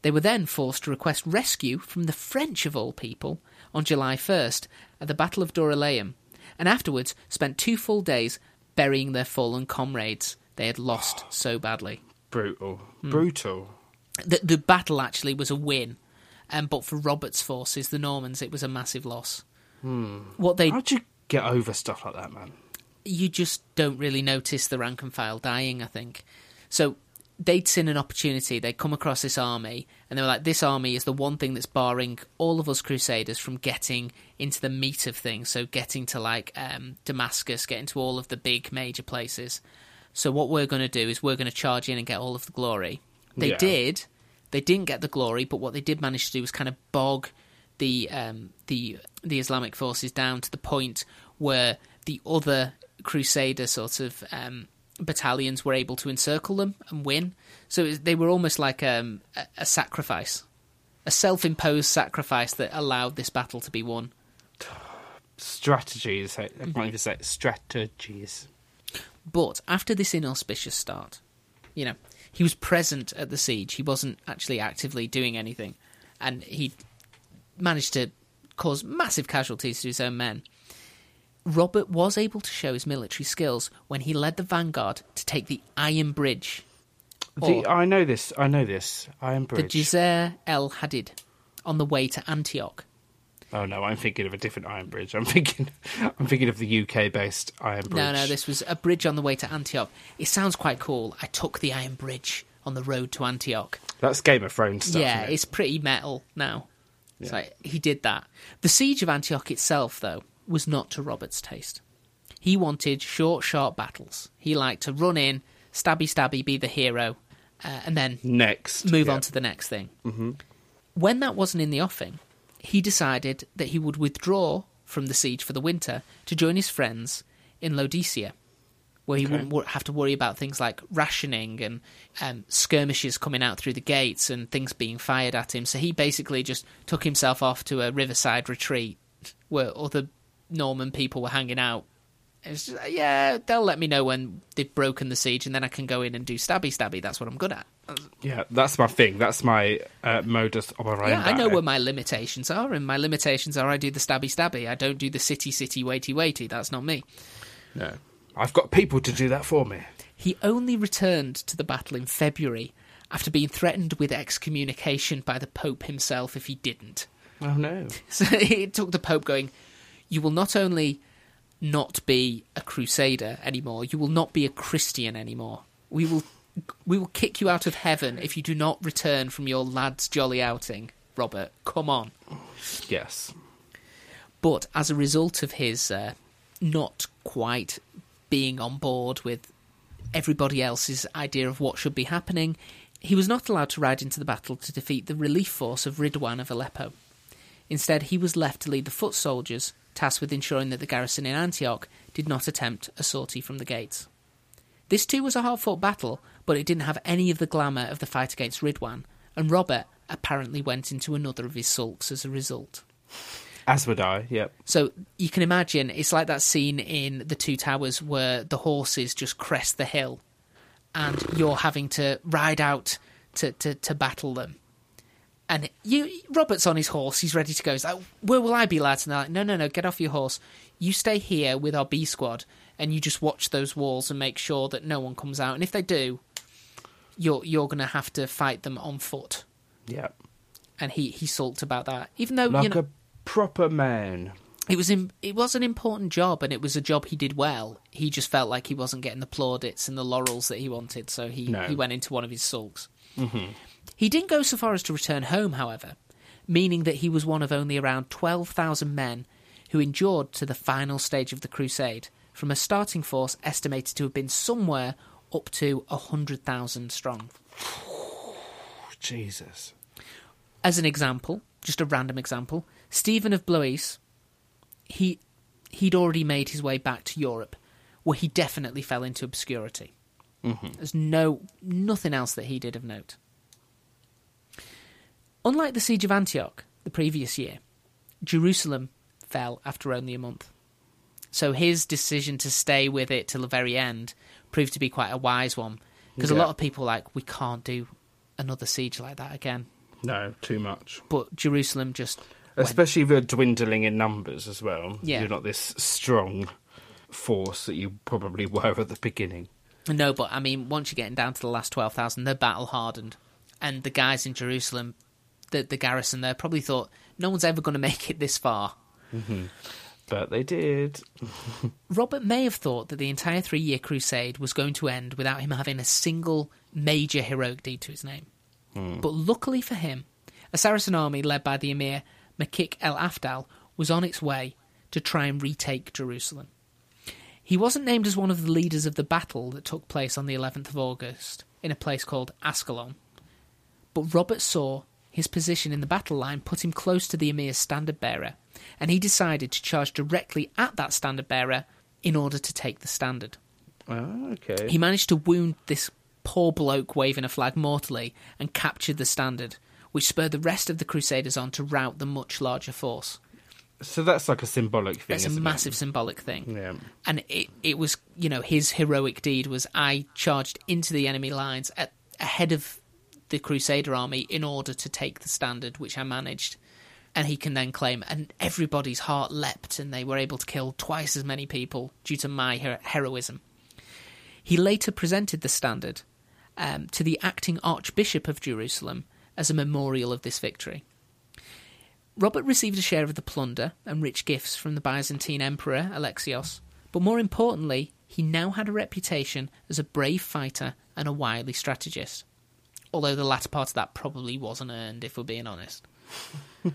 They were then forced to request rescue from the French of all people on July 1st at the Battle of Dorylaeum, and afterwards spent two full days burying their fallen comrades they had lost so badly Brutal. Hmm. Brutal. the, the battle actually was a win, um, but for Robert's forces, the Normans, it was a massive loss. What they How'd you get over stuff like that, man? you just don't really notice the rank and file dying. I think so. They'd seen an opportunity. They'd come across this army, and they were like, "This army is the one thing that's barring all of us Crusaders from getting into the meat of things. So getting to like um, Damascus, getting to all of the big major places. So what we're going to do is we're going to charge in and get all of the glory. They Yeah. did. They didn't get the glory, but what they did manage to do was kind of bog the um, the the Islamic forces down to the point where the other Crusader sort of um, battalions were able to encircle them and win. So it was, they were almost like um, a, a sacrifice, a self-imposed sacrifice that allowed this battle to be won. Strategies. I can't even say strategies. But after this inauspicious start, you know, he was present at the siege. He wasn't actually actively doing anything, and he managed to cause massive casualties to his own men. Robert was able to show his military skills when he led the vanguard to take the Iron Bridge, The, I know this. I know this. Iron Bridge. the. Jizr el Hadid, on the way to Antioch. Oh no, I'm thinking of a different Iron Bridge. I'm *laughs* thinking. I'm thinking of the UK-based Iron Bridge. No, no, this was a bridge on the way to Antioch. It sounds quite cool. I took the Iron Bridge on the road to Antioch. That's Game of Thrones stuff. yeah, it? it's pretty metal now. It's Yeah. like he did that. The siege of Antioch itself, though, was not to Robert's taste. He wanted short, sharp battles. He liked to run in, stabby, stabby, be the hero, uh, and then next. move yeah. on to the next thing. Mm-hmm. When that wasn't in the offing, he decided that he would withdraw from the siege for the winter to join his friends in Laodicea, where he Okay. wouldn't have to worry about things like rationing and um, skirmishes coming out through the gates and things being fired at him. So he basically just took himself off to a riverside retreat where other Norman people were hanging out. Just, yeah, they'll let me know when they've broken the siege, and then I can go in and do stabby stabby. That's what I'm good at. Yeah, that's my thing. That's my uh, modus operandi. Yeah, I know where my limitations are, and my limitations are I do the stabby stabby. I don't do the city city weighty weighty. That's not me. No, I've got people to do that for me. He only returned to the battle in February after being threatened with excommunication by the Pope himself if he didn't. Oh no. *laughs* So *laughs* it took the Pope going, You will not only not be a crusader anymore, you will not be a Christian anymore. We will we will kick you out of heaven if you do not return from your lad's jolly outing, Robert. Come on. Yes. But as a result of his uh, not quite being on board with everybody else's idea of what should be happening, he was not allowed to ride into the battle to defeat the relief force of Ridwan of Aleppo. Instead, he was left to lead the foot soldiers, tasked with ensuring that the garrison in Antioch did not attempt a sortie from the gates. This too was a hard fought battle, but it didn't have any of the glamour of the fight against Ridwan, and Robert apparently went into another of his sulks as a result. As would I. Yep. So you can imagine it's like that scene in The Two Towers where the horses just crest the hill and you're having to ride out to, to, to battle them. And you, Robert's on his horse. He's ready to go. He's like, "Where will I be, lads?" And they're like, "No, no, no. Get off your horse. You stay here with our B squad, and you just watch those walls and make sure that no one comes out. And if they do, you're you're going to have to fight them on foot." Yeah. And he he sulked about that, even though Like you know a proper man. it was im- it was an important job, and it was a job he did well. He just felt like he wasn't getting the plaudits and the laurels that he wanted, so he No. he went into one of his sulks. Mm-hmm. He didn't go so far as to return home, however, meaning that he was one of only around 12,000 men who endured to the final stage of the crusade, from a starting force estimated to have been somewhere up to 100,000 strong. *sighs* Jesus. As an example, just a random example, Stephen of Blois, he he'd already made his way back to Europe, where he definitely fell into obscurity. Mm-hmm. There's no nothing else that he did of note. Unlike the siege of Antioch the previous year, Jerusalem fell after only a month. So his decision to stay with it till the very end proved to be quite a wise one, because a lot of people like we can't do another siege like that again. No, too much. But Jerusalem just went. Especially if you're dwindling in numbers as well. Yeah. You're not this strong force that you probably were at the beginning. No, but I mean, once you're getting down to the last 12,000, they're battle hardened. And the guys in Jerusalem, the, the garrison there, probably thought, no one's ever going *laughs* to make it this far. Mm-hmm. But they did. Robert may have thought that the entire three year crusade was going to end without him having a single major heroic deed to his name. Hmm. But luckily for him, a Saracen army led by the emir Malik el Afdal was on its way to try and retake Jerusalem. He wasn't named as one of the leaders of the battle that took place on the 11th of August in a place called Ascalon, but Robert saw his position in the battle line put him close to the emir's standard bearer, and he decided to charge directly at that standard bearer in order to take the standard. Oh, okay. He managed to wound this poor bloke waving a flag mortally and captured the standard, which spurred the rest of the Crusaders on to rout the much larger force. So that's like a symbolic thing. It's a massive symbolic thing. Yeah. And it, it was, you know, his heroic deed was I charged into the enemy lines at, ahead of the Crusader army in order to take the standard, which I managed. And he can then claim, and everybody's heart leapt, and they were able to kill twice as many people due to my her- heroism. He later presented the standard um, to the acting Archbishop of Jerusalem as a memorial of this victory. Robert received a share of the plunder and rich gifts from the Byzantine Emperor Alexios, but more importantly, he now had a reputation as a brave fighter and a wily strategist. Although the latter part of that probably wasn't earned, if we're being honest. *laughs*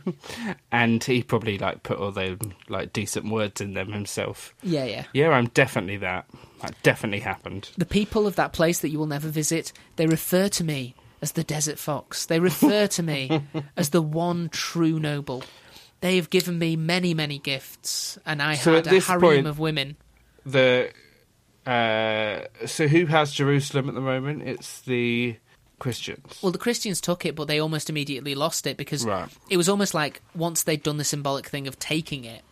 And he probably like put all the like decent words in them himself. Yeah, yeah. Yeah, I'm definitely that. That definitely happened. The people of that place that you will never visit, they refer to me as the Desert Fox. They refer to me *laughs* as the one true noble. They have given me many, many gifts, and I So had a harem point- of women. The uh, so who has Jerusalem at the moment? It's the Christians. Well, the Christians took it, but they almost immediately lost it because Right. it was almost like once they'd done the symbolic thing of taking it.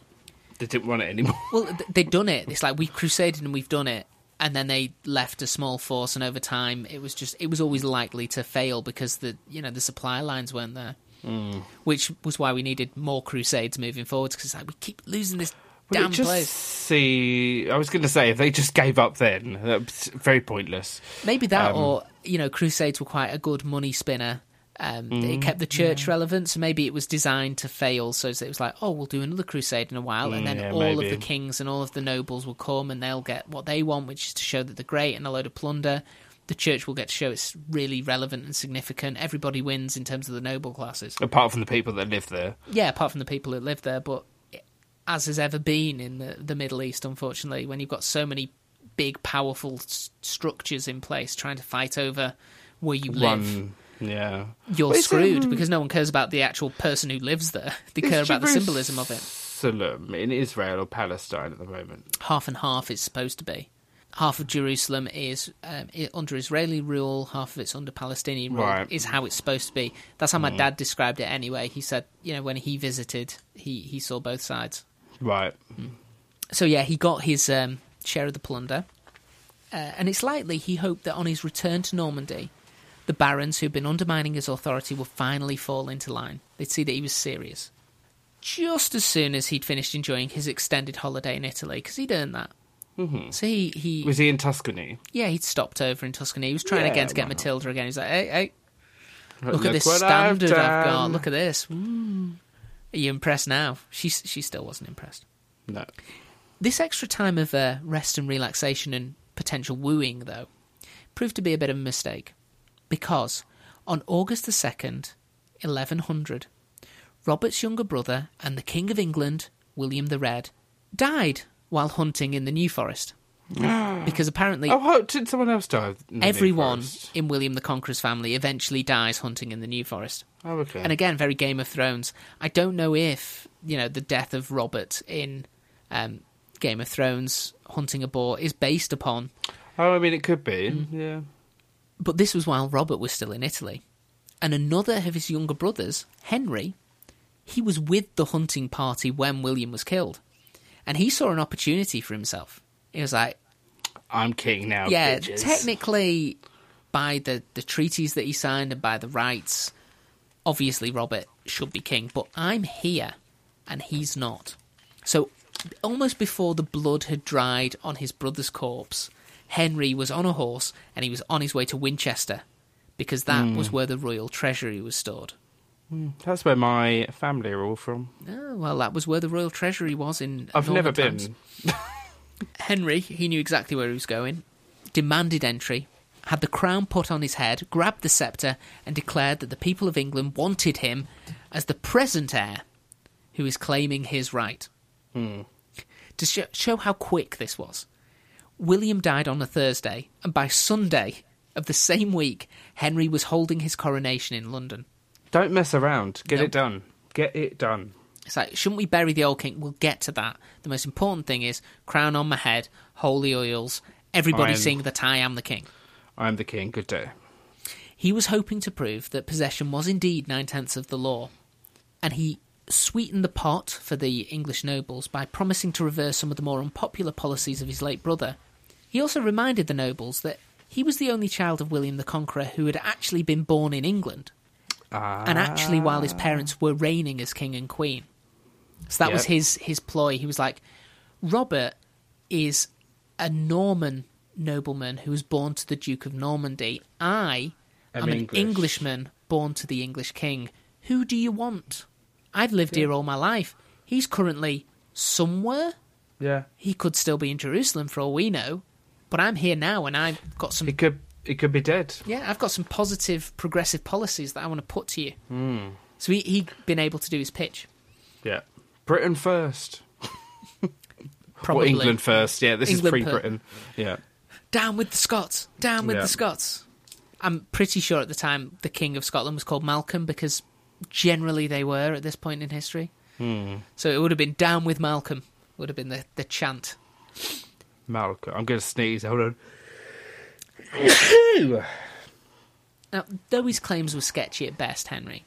They didn't want it anymore. *laughs* Well, they'd done it. It's like we've crusaded and we've done it, and then they left a small force, and over time, it was just it was always likely to fail because the you know the supply lines weren't there, Hmm. which was why we needed more crusades moving forwards because it's like we keep losing this Well, damn just place. see. I was going to say if they just gave up, then that's very pointless. Maybe that, um, or you know, crusades were quite a good money spinner. Um, Mm, it kept the church relevant, so maybe it was designed to fail. So it was like, oh, we'll do another crusade in a while, and then yeah, all of the kings and all of the nobles will come, and they'll get what they want, which is to show that they're great and a load of plunder. the church will get to show it's really relevant and significant. Everybody wins in terms of the noble classes. Apart from the people that live there. Yeah, apart from the people that live there, but as has ever been in the, the Middle East, unfortunately, when you've got so many big, powerful s- structures in place trying to fight over where you live, One, yeah. you're screwed um, because no one cares about the actual person who lives there. *laughs* They care about the symbolism of it. in Israel or Palestine at the moment? Half and half is supposed to be. Half of Jerusalem is um, under Israeli rule, half of it's under Palestinian rule. Right. Is how it's supposed to be. That's how my dad described it. Anyway, he said, you know, when he visited, he he saw both sides. Right. So yeah, he got his um, share of the plunder, uh, and it's likely he hoped that on his return to Normandy, the barons who'd been undermining his authority would finally fall into line. They'd see that he was serious. Just as soon as he'd finished enjoying his extended holiday in Italy, because he'd earned that. Mm-hmm. So he, he Was he in Tuscany? yeah, he'd stopped over in Tuscany. He was trying Yeah, again to get why not? Matilda again. He's like, hey, hey, look, at this what I've standard I've, got. Look at this. Ooh. Are you impressed now? She, she still wasn't impressed. No. This extra time of uh, rest and relaxation and potential wooing, though, proved to be a bit of a mistake. Because on August the 2nd, 1100, Robert's younger brother and the King of England, William the Red, died while hunting in the New Forest. *gasps* because apparently Oh, how, did someone else die? in everyone in William the Conqueror's family eventually dies hunting in the New Forest. Oh, okay. And again, very Game of Thrones. I don't know if you know the death of Robert in um, Game of Thrones, hunting a boar, is based upon. oh, I mean, it could be. Mm. Yeah. But this was while Robert was still in Italy, and another of his younger brothers, Henry, he was with the hunting party when William was killed, and he saw an opportunity for himself. He was like, I'm king now. yeah, bitches. technically, by the, the treaties that he signed and by the rights, obviously Robert should be king, but I'm here and he's not. So, almost before the blood had dried on his brother's corpse, Henry was on a horse and he was on his way to Winchester because that Hmm. was where the royal treasury was stored. That's where my family are all from. Oh, well, that was where the royal treasury was in. I've never times. been. *laughs* Henry, he knew exactly where he was going, demanded entry, had the crown put on his head, grabbed the sceptre, and declared that the people of England wanted him as the present heir who is claiming his right. Hmm. To sh- show how quick this was, William died on a Thursday, and by Sunday of the same week, Henry was holding his coronation in London. Don't mess around. Get Nope. it done. Get it done. It's like, shouldn't we bury the old king? We'll get to that. The most important thing is crown on my head, holy oils, everybody I'm- sing that I am the king. I'm the king. Good day. He was hoping to prove that possession was indeed nine tenths of the law, and he sweetened the pot for the English nobles by promising to reverse some of the more unpopular policies of his late brother. He also reminded the nobles that he was the only child of William the Conqueror who had actually been born in England, Ah. and actually while his parents were reigning as king and queen. So that was his his ploy. He was like, Robert is a Norman nobleman who was born to the Duke of Normandy. I am an English. Englishman born to the English king. Who do you want? I've lived here all my life. He's currently somewhere. Yeah. He could still be in Jerusalem for all we know. But I'm here now and I've got some It could. It could be dead. yeah, I've got some positive progressive policies that I want to put to you. Hmm. So he he'd been able to do his pitch. Yeah. Britain first. *laughs* Probably Or England first. Yeah. This England is pre-Britain. Yeah. Down with the Scots. Down with Yeah. the Scots. I'm pretty sure at the time the King of Scotland was called Malcolm because generally they were at this point in history. Hmm. So it would have been down with Malcolm. Would have been the, the chant. Malcolm. I'm going to sneeze. Hold on. Now, though his claims were sketchy at best, Henry,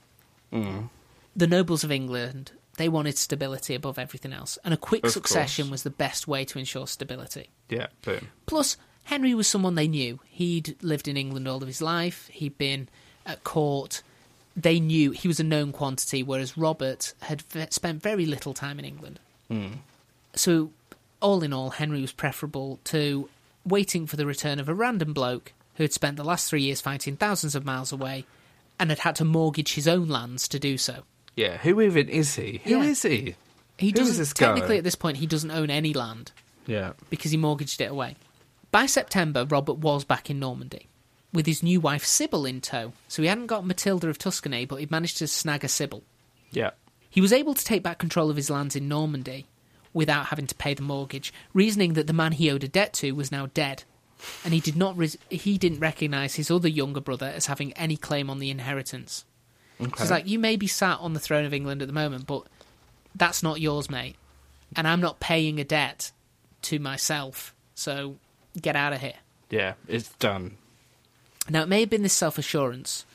Hmm. the nobles of England they wanted stability above everything else, and a quick Of succession course. was the best way to ensure stability. Yeah. Boom. Plus, Henry was someone they knew. He'd lived in England all of his life. He'd been at court. They knew he was a known quantity, whereas Robert had v- spent very little time in England. Hmm. So, all in all, Henry was preferable to waiting for the return of a random bloke who had spent the last three years fighting thousands of miles away and had had to mortgage his own lands to do so. Yeah. Who even is he? Who Yeah. is he? He Who is doesn't this guy? technically at this point he doesn't own any land. Yeah. because he mortgaged it away. By September, Robert was back in Normandy. with his new wife Sybil in tow. So he hadn't got Matilda of Tuscany, but he'd managed to snag a Sybil. Yeah. He was able to take back control of his lands in Normandy without having to pay the mortgage, reasoning that the man he owed a debt to was now dead, and he did not res- he didn't recognise his other younger brother as having any claim on the inheritance. Okay. So it's like you may be sat on the throne of England at the moment, but that's not yours, mate, and I'm not paying a debt to myself. So get out of here. yeah, it's done. Now, it may have been this self assurance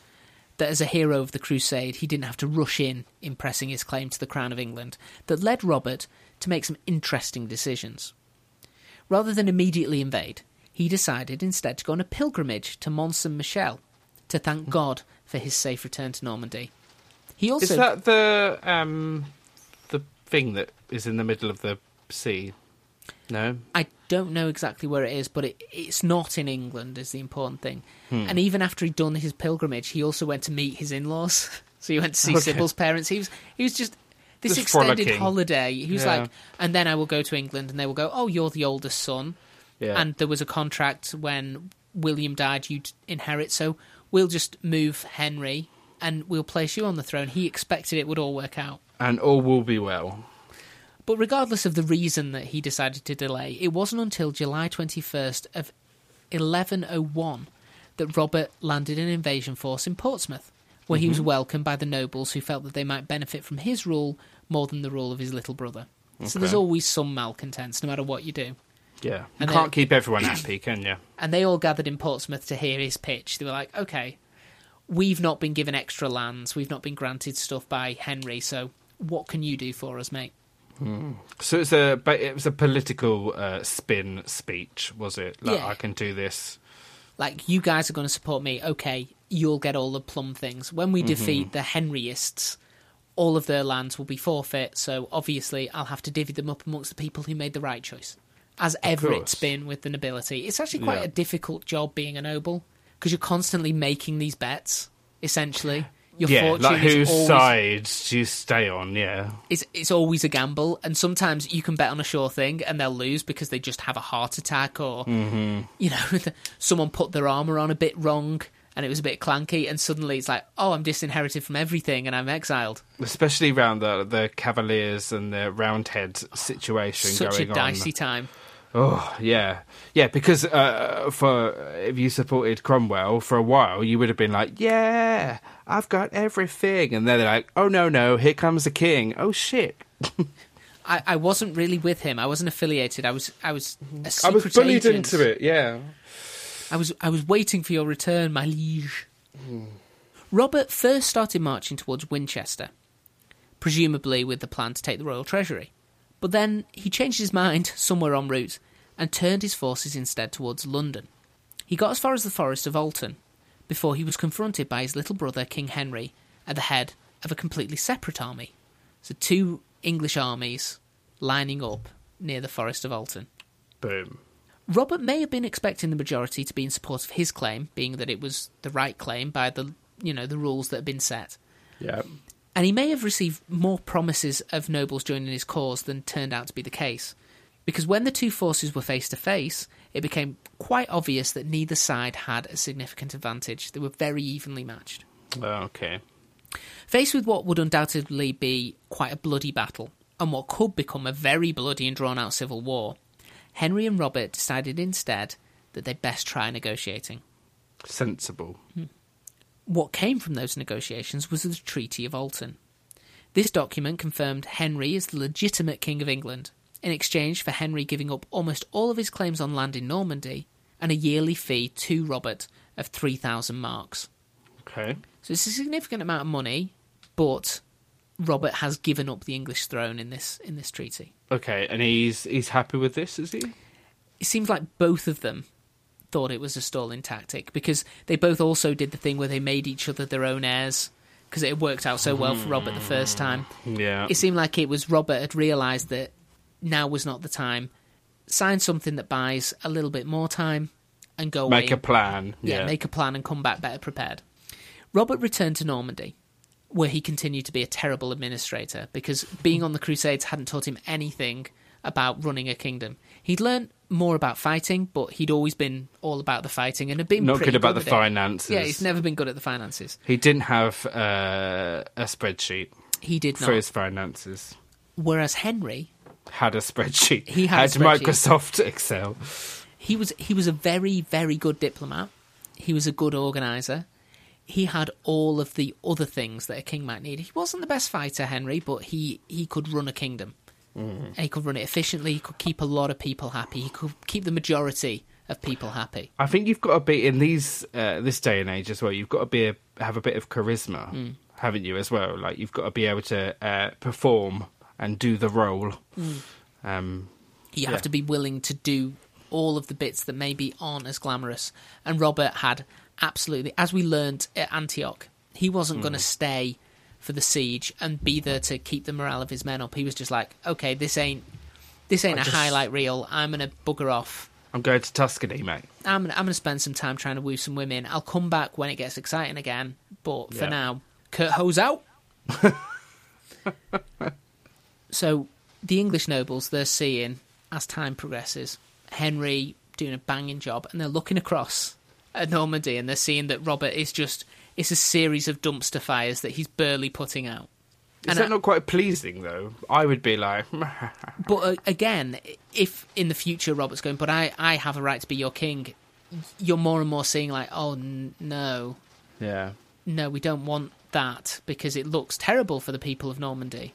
that as a hero of the crusade, he didn't have to rush in in pressing his claim to the crown of England that led Robert to make some interesting decisions. Rather than immediately invade, he decided instead to go on a pilgrimage to Mont Saint Michel to thank hmm. God for his safe return to Normandy. He also Is that the um the thing that is in the middle of the sea? No. I don't know exactly where it is, but it, it's not in England, is the important thing. Hmm. And even after he'd done his pilgrimage, he also went to meet his in laws. *laughs* so he went to see Okay. Sybil's parents. He was, he was just. This Just extended frolicking. holiday. He was Yeah. like, and then I will go to England, and they will go, oh, you're the oldest son. Yeah. And there was a contract when William died, you'd inherit, so we'll just move Henry and we'll place you on the throne. He expected it would all work out. and all will be well. But regardless of the reason that he decided to delay, it wasn't until July 21st of 1101 that Robert landed an invasion force in Portsmouth, where he was mhm. welcomed by the nobles who felt that they might benefit from his rule more than the rule of his little brother. So there's always some malcontents, no matter what you do. Yeah. You And can't keep everyone happy, can you? *clears throat* And they all gathered in Portsmouth to hear his pitch. They were like, okay, we've not been given extra lands, we've not been granted stuff by Henry, so what can you do for us, mate? So it's a but it was a political uh, spin speech, was it? Like Yeah. I can do this. like you guys are going to support me okay you'll get all the plum things when we defeat the henryists all of their lands will be forfeit so obviously i'll have to divvy them up amongst the people who made the right choice as ever it's been with the nobility it's actually quite Yeah. a difficult job being a noble because you're constantly making these bets essentially your yeah, fortune like whose always side do you stay on? Yeah. it's it's always a gamble, and sometimes you can bet on a sure thing and they'll lose because they just have a heart attack, or mm-hmm. you know, *laughs* someone put their armor on a bit wrong and it was a bit clanky, and suddenly it's like, oh, I'm disinherited from everything and I'm exiled. Especially around the the Cavaliers and the Roundhead situation Such a dicey on. time. Oh yeah, yeah. Because uh, for if you supported Cromwell for a while, you would have been like, "Yeah, I've got everything," and then they're like, "Oh no, no, here comes the king." Oh shit! *laughs* I, I wasn't really with him. I wasn't affiliated. I was I was a secret I was bullied agent. into it. Yeah. I was I was waiting for your return, my liege. Robert first started marching towards Winchester, presumably with the plan to take the royal treasury. But then he changed his mind somewhere en route and turned his forces instead towards London. He got as far as the forest of Alton before he was confronted by his little brother King Henry at the head of a completely separate army. So two English armies lining up near the forest of Alton. Boom. Robert may have been expecting the majority to be in support of his claim, being that it was the right claim by the you know the rules that had been set. Yeah. And he may have received more promises of nobles joining his cause than turned out to be the case. Because when the two forces were face to face, it became quite obvious that neither side had a significant advantage. They were very evenly matched. Oh, okay. Faced with what would undoubtedly be quite a bloody battle, and what could become a very bloody and drawn out civil war, Henry and Robert decided instead that they'd best try negotiating. Sensible. Hmm. What came from those negotiations was the Treaty of Alton. This document confirmed Henry as the legitimate King of England, in exchange for Henry giving up almost all of his claims on land in Normandy and a yearly fee to Robert of 3,000 marks. Okay. So it's a significant amount of money, but Robert has given up the English throne in this in this treaty. Okay, and he's he's happy with this, is he? It seems like both of them thought it was a stalling tactic because they both also did the thing where they made each other their own heirs because it had worked out so well for Robert the first time. Mm-hmm. Yeah. It seemed like it was Robert had realised that now was not the time. Sign something that buys a little bit more time and go Make away. a plan. yeah, Yeah. make a plan and come back better prepared. Robert returned to Normandy, where he continued to be a terrible administrator because being on the Crusades hadn't taught him anything about running a kingdom. He'd learned more about fighting, but he'd always been all about the fighting and had been Not good about at the it. finances. Yeah, he's never been good at the finances. He didn't have uh, a spreadsheet He did for not. his finances. Whereas Henry, Had a spreadsheet. He had a spreadsheet. Microsoft *laughs* Excel. he was he was a very very good diplomat. He was a good organizer. He had all of the other things that a king might need. He wasn't the best fighter, Henry, but he he could run a kingdom. And he could run it efficiently. He could keep a lot of people happy. He could keep the majority of people happy. I think you've got to be in these uh, this day and age as well. You've got to be a, have a bit of charisma, Hmm. haven't you? As well, like you've got to be able to uh, perform and do the role. Hmm. Um, You Yeah. have to be willing to do all of the bits that maybe aren't as glamorous. And Robert had absolutely, as we learned at Antioch, he wasn't Hmm. going to stay for the siege and be there to keep the morale of his men up. He was just like, okay, this ain't this ain't I a just- highlight reel. I'm going to bugger off. I'm going to Tuscany, mate. I'm gonna, I'm going to spend some time trying to woo some women. I'll come back when it gets exciting again. But for Yeah. now, Curthose out. *laughs* so the English nobles, they're seeing as time progresses, Henry doing a banging job, and they're looking across at Normandy and they're seeing that Robert is just it's a series of dumpster fires that he's barely putting out. Is And that I- not quite pleasing though? I would be like, *laughs* But uh, again, if in the future Robert's going, but I, I have a right to be your king, you're more and more seeing like, oh n- no, yeah. no, we don't want that because it looks terrible for the people of Normandy.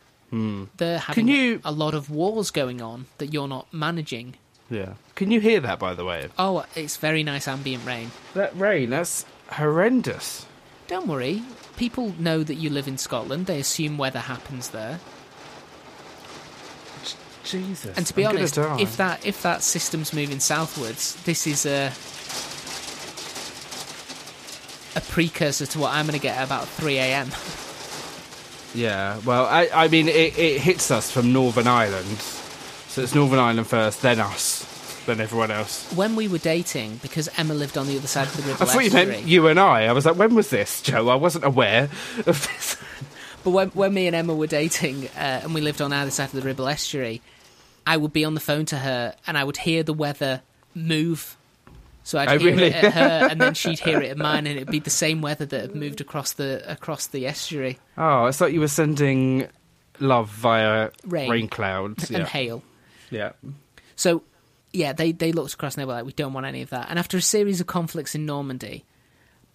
They're having you- a lot of wars going on that you're not managing. Yeah. Can you hear that, by the way? Oh, it's very nice ambient rain. That rain, that's horrendous. Don't worry, people know that you live in Scotland. They assume weather happens there. Jesus. And to be I'm honest, if that if that system's moving southwards, this is a a precursor to what I'm going to get at about 3 a.m. Yeah, well, I, I mean, it, it hits us from Northern Ireland. So it's Northern Ireland first, then us, then everyone else. When we were dating, because Emma lived on the other side of the river I thought you estuary, meant you and I. I was like, when was this, Joe? I wasn't aware of this. But when, when me and Emma were dating uh, and we lived on either side of the Ribble estuary, I would be on the phone to her and I would hear the weather move. So I'd Oh, hear really? it at her, *laughs* and then she'd hear it at mine, and it'd be the same weather that had moved across the across the estuary Oh, it's like you were sending love via Rain. rain, clouds. and Yeah. hail. yeah. So, yeah, they, they looked across and they were like, we don't want any of that. And after a series of conflicts in Normandy,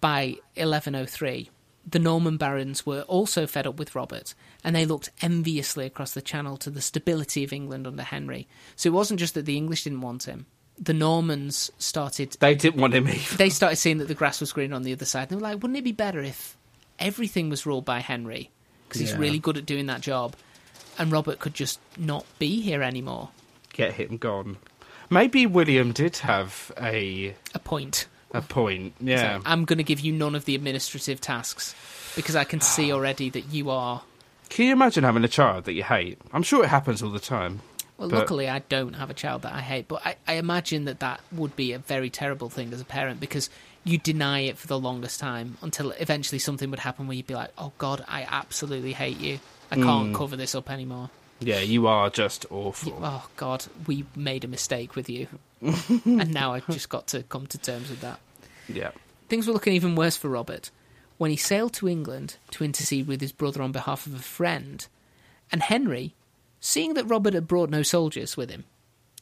by 1103, the Norman barons were also fed up with Robert, and they looked enviously across the channel to the stability of England under Henry. So it wasn't just that the English didn't want him. The Normans started They didn't want him either. they started seeing that the grass was green on the other side. And they were like, wouldn't it be better if everything was ruled by Henry? Because he's Yeah. really good at doing that job. And Robert could just not be here anymore. Get him gone. Maybe William did have a A point. a point. Yeah. So I'm going to give you none of the administrative tasks because I can see ah. already that you are. Can you imagine having a child that you hate? I'm sure it happens all the time. Well, But- luckily, I don't have a child that I hate, but I, I imagine that that would be a very terrible thing as a parent because you deny it for the longest time until eventually something would happen where you'd be like, oh God, I absolutely hate you. I can't hmm. cover this up anymore. Yeah, you are just awful. Oh God, we made a mistake with you. *laughs* and now I've just got to come to terms with that. Yeah. Things were looking even worse for Robert when he sailed to England to intercede with his brother on behalf of a friend, and Henry, seeing that Robert had brought no soldiers with him,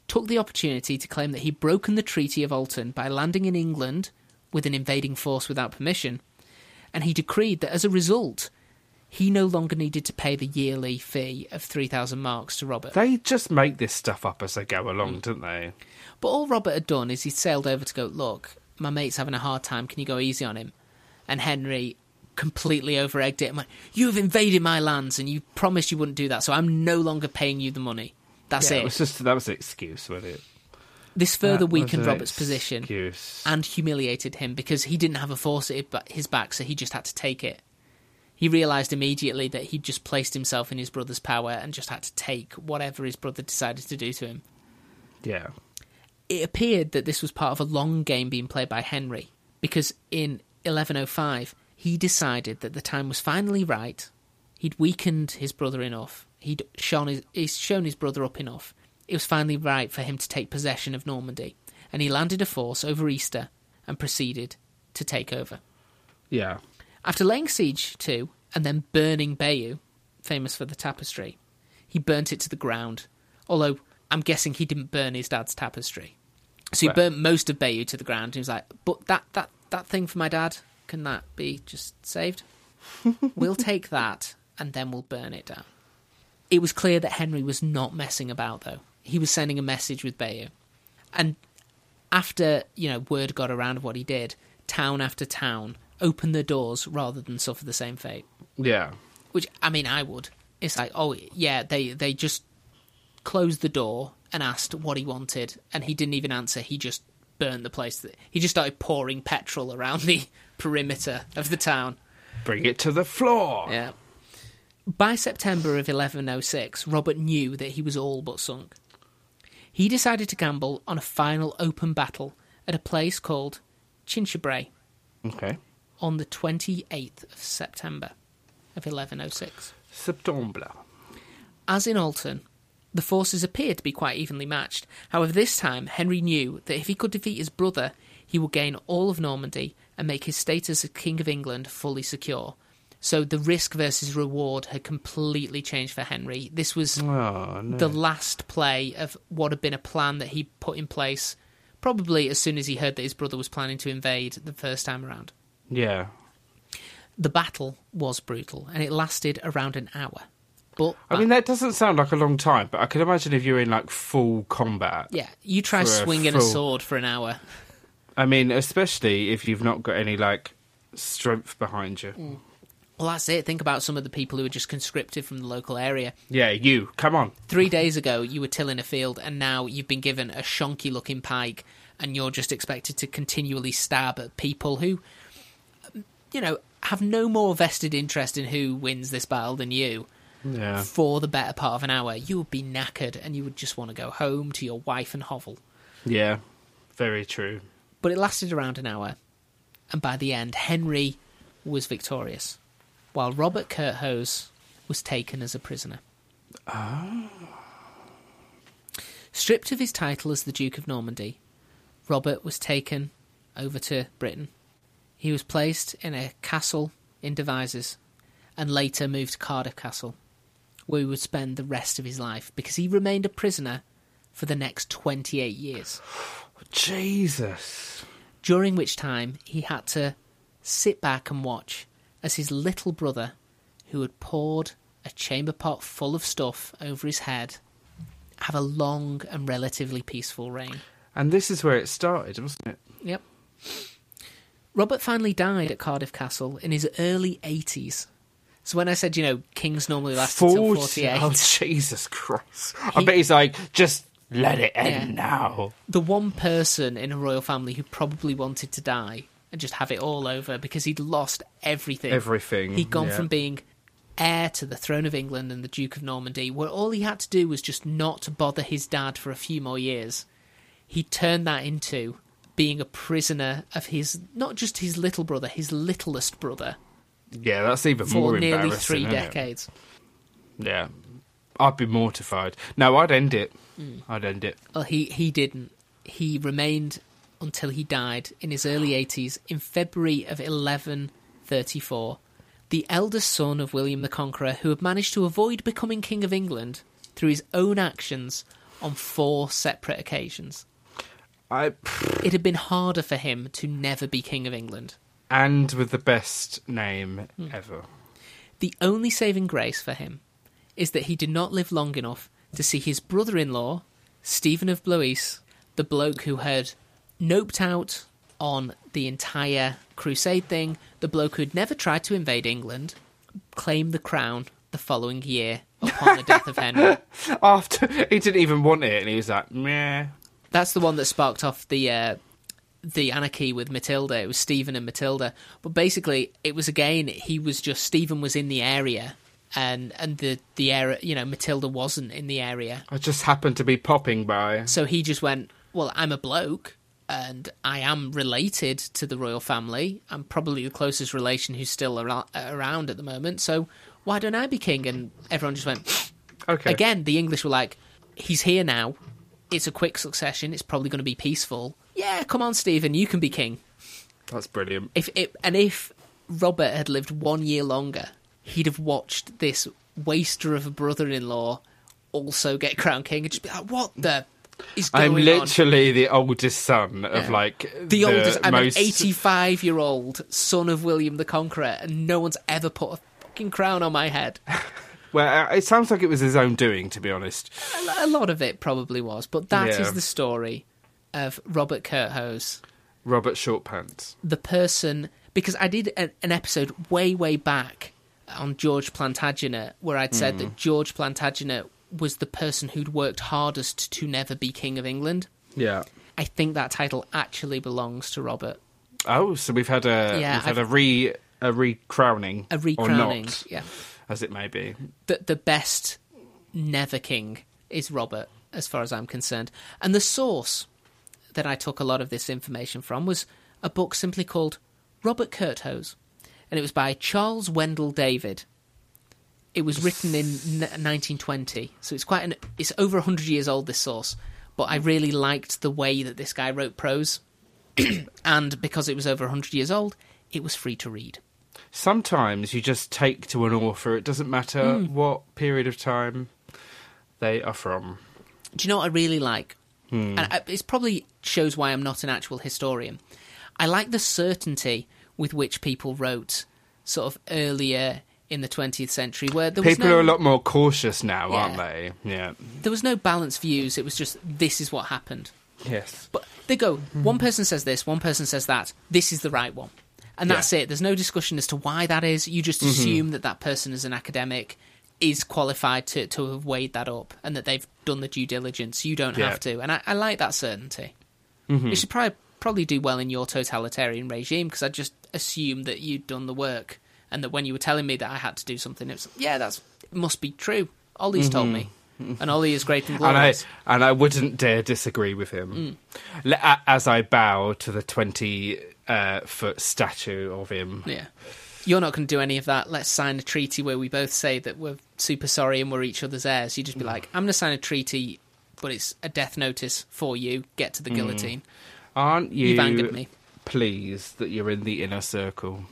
took the opportunity to claim that he'd broken the Treaty of Alton by landing in England with an invading force without permission, and he decreed that as a result, he no longer needed to pay the yearly fee of 3,000 marks to Robert. They just make this stuff up as they go along, mm. don't they? But all Robert had done is he'd sailed over to go, look, my mate's having a hard time, can you go easy on him? And Henry completely over egged it and went, You have invaded my lands and you promised you wouldn't do that, so I'm no longer paying you the money. That's Yeah, it. it was just that was an excuse, wasn't it? this further That weakened Robert's position and humiliated him because he didn't have a force at his back, so he just had to take it. He realised immediately that he'd just placed himself in his brother's power and just had to take whatever his brother decided to do to him. Yeah. it appeared that this was part of a long game being played by Henry, because in 1105 he decided that the time was finally right. He'd weakened his brother enough. He'd shown his, he's shown his brother up enough. it was finally right for him to take possession of Normandy, and he landed a force over Easter and proceeded to take over. Yeah. After laying siege to and then burning Bayeux, famous for the tapestry, he burnt it to the ground. Although I'm guessing he didn't burn his dad's tapestry, so he Well- burnt most of Bayeux to the ground. He was like, "But that that that thing for my dad, can that be just saved? *laughs* we'll take that and then we'll burn it down." It was clear that Henry was not messing about, though. He was sending a message with Bayeux, and after you know word got around of what he did, town after town opened their doors rather than suffer the same fate. Yeah. Which I mean, I would. It's like, oh yeah, they they just closed the door and asked what he wanted, and he didn't even answer. He just burned the place. He just started pouring petrol around the *laughs* perimeter of the town. Bring it to the floor. Yeah. By September of 1106, Robert knew that he was all but sunk. He decided to gamble on a final open battle at a place called Tinchebray Okay. On the 28th of September of 1106. September. As in Alton, the forces appeared to be quite evenly matched. However, this time Henry knew that if he could defeat his brother, he would gain all of Normandy and make his status as King of England fully secure. So the risk versus reward had completely changed for Henry. This was Oh, no. the last play of what had been a plan that he put in place probably as soon as he heard that his brother was planning to invade the first time around. Yeah. The battle was brutal and it lasted around an hour. But I mean, that doesn't sound like a long time, but I can imagine if you're in like full combat. yeah, you try for a swinging a sword for an hour. I mean, especially if you've not got any like strength behind you. Mm. Well, that's it. Think about some of the people who were just conscripted from the local area. Yeah, you. Come on. Three days ago, you were tilling a field, and now you've been given a shonky looking pike, and you're just expected to continually stab at people who, you know, have no more vested interest in who wins this battle than you. Yeah. For the better part of an hour, you would be knackered, and you would just want to go home to your wife and hovel. Yeah. Very true. But it lasted around an hour, and by the end, Henry was victorious, while Robert Curthose was taken as a prisoner. Oh. Stripped of his title as the Duke of Normandy, Robert was taken over to Britain. He was placed in a castle in Devizes and later moved to Cardiff Castle, where he would spend the rest of his life because he remained a prisoner for the next 28 years Jesus. during which time he had to sit back and watch as his little brother, who had poured a chamber pot full of stuff over his head, have a long and relatively peaceful reign. And this is where it started, wasn't it? Yep. Robert finally died at Cardiff Castle in his early 80s. So when I said, you know, kings normally last until 48, Oh, Jesus Christ. I bet he's like, just let it end Yeah. now. the one person in a royal family who probably wanted to die and just have it all over because he'd lost everything. Everything. He'd gone yeah. from being heir to the throne of England and the Duke of Normandy, where all he had to do was just not bother his dad for a few more years. He turned that into being a prisoner of his, not just his little brother, his littlest brother Yeah, that's even more for nearly three isn't it? decades. Yeah. I'd be mortified. No, I'd end it. Hmm. I'd end it. Well, he, he didn't. He remained until he died in his early 80s in February of 1134. The eldest son of William the Conqueror, who had managed to avoid becoming King of England through his own actions on four separate occasions. I It had been harder for him to never be King of England. and with the best name Hmm. ever. The only saving grace for him is that he did not live long enough to see his brother in law, Stephen of Blois, the bloke who had noped out on the entire crusade thing, the bloke who had never tried to invade England, claim the crown the following year upon the death of Henry. *laughs* After he didn't even want it, and he was like, "Meh." That's the one that sparked off the uh, the anarchy with Matilda. It was Stephen and Matilda, but basically it was again he was just Stephen was in the area, and and the the area you know Matilda wasn't in the area, I just happened to be popping by. so he just went, well, I'm a bloke. And I am related to the royal family. I'm probably the closest relation who's still ar- around at the moment. So why don't I be king? And everyone just went, Okay. again, the English were like, he's here now. It's a quick succession. It's probably going to be peaceful. Yeah, come on, Stephen, you can be king. That's brilliant. If it, and if Robert had lived one year longer, he'd have watched this waster of a brother-in-law also get crowned king and just be like, "What the is going I'm on?" literally the oldest son of Yeah. like The, oldest. I'm most... an 85 year old son of William the Conqueror, and no one's ever put a fucking crown on my head. *laughs* Well, uh, it sounds like it was his own doing, to be honest. A- lot of it probably was, but that is Yeah. the story of Robert Curthose, Robert Shortpants. the person. Because I did a, an episode way, way back on George Plantagenet where I'd said Mm. that George Plantagenet was the person who'd worked hardest to never be King of England. Yeah. I think that title actually belongs to Robert. Oh, so we've had a Yeah, we've had I've- a re a recrowning, A or recrowning, not, yeah. As it may be. the the best never king is Robert, as far as I'm concerned. And the source that I took a lot of this information from was a book simply called Robert Curthose, and it was by Charles Wendell David. It was written in 1920, so it's quite an it's over 100 years old. This source, but I really liked the way that this guy wrote prose, *clears throat* and because it was over 100 years old, it was free to read. Sometimes you just take to an author. It doesn't matter Hmm. what period of time they are from. Do you know what I really like? Hmm. And uh, it probably shows why I'm not an actual historian. I like the certainty with which people wrote, sort of earlier in the 20th century, where there was People no, are a lot more cautious now, aren't they? Yeah. there was no balanced views. It was just this is what happened. Yes. But they go, hmm. one person says this, one person says that. This is the right one. And that's Yeah. it. There's no discussion as to why that is. You just mm-hmm. assume that that person is an academic, is qualified to, to have weighed that up, and that they've done the due diligence. You don't Yeah. have to. And I, I like that certainty. Mm-hmm. You should probably, probably do well in your totalitarian regime because I just assumed that you'd done the work. And that when you were telling me that I had to do something, it was, yeah, that's it must be true. Ollie's told mm-hmm. me. *laughs* And Ollie is great and *laughs* And I and I wouldn't dare disagree with him. Mm. A- As I bow to the twenty uh, foot statue of him. Yeah. You're not going to do any of that. Let's sign a treaty where we both say that we're super sorry and we're each other's heirs. You'd just be mm. like, I'm going to sign a treaty, but it's a death notice for you. Get to the mm. guillotine. Aren't you You've angered me. pleased that you're in the inner circle?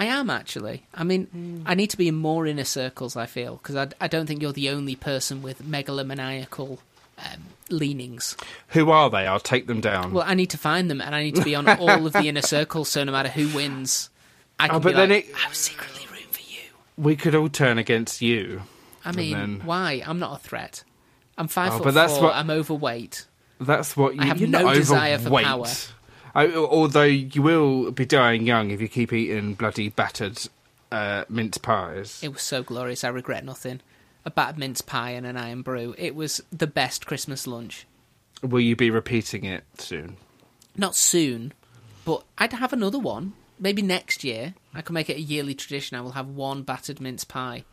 I am actually. I mean, I need to be in more inner circles. I feel because I, I don't think you're the only person with megalomaniacal um, leanings. Who are they? I'll take them down. Well, I need to find them, and I need to be on all of the inner circles. So no matter who wins, I can Oh, but be then like, it- I was secretly rooting for you. we could all turn against you. I mean, then- why? I'm not a threat. I'm five Oh, foot but that's four. what- I'm overweight. That's what you, I have no desire for power. I, although you will be dying young if you keep eating bloody battered uh, mince pies. It was so glorious. I regret nothing. A battered mince pie and an Irn-Bru. It was the best Christmas lunch. Will you be repeating it soon? Not soon, but I'd have another one. Maybe next year. I could make it a yearly tradition. I will have one battered mince pie.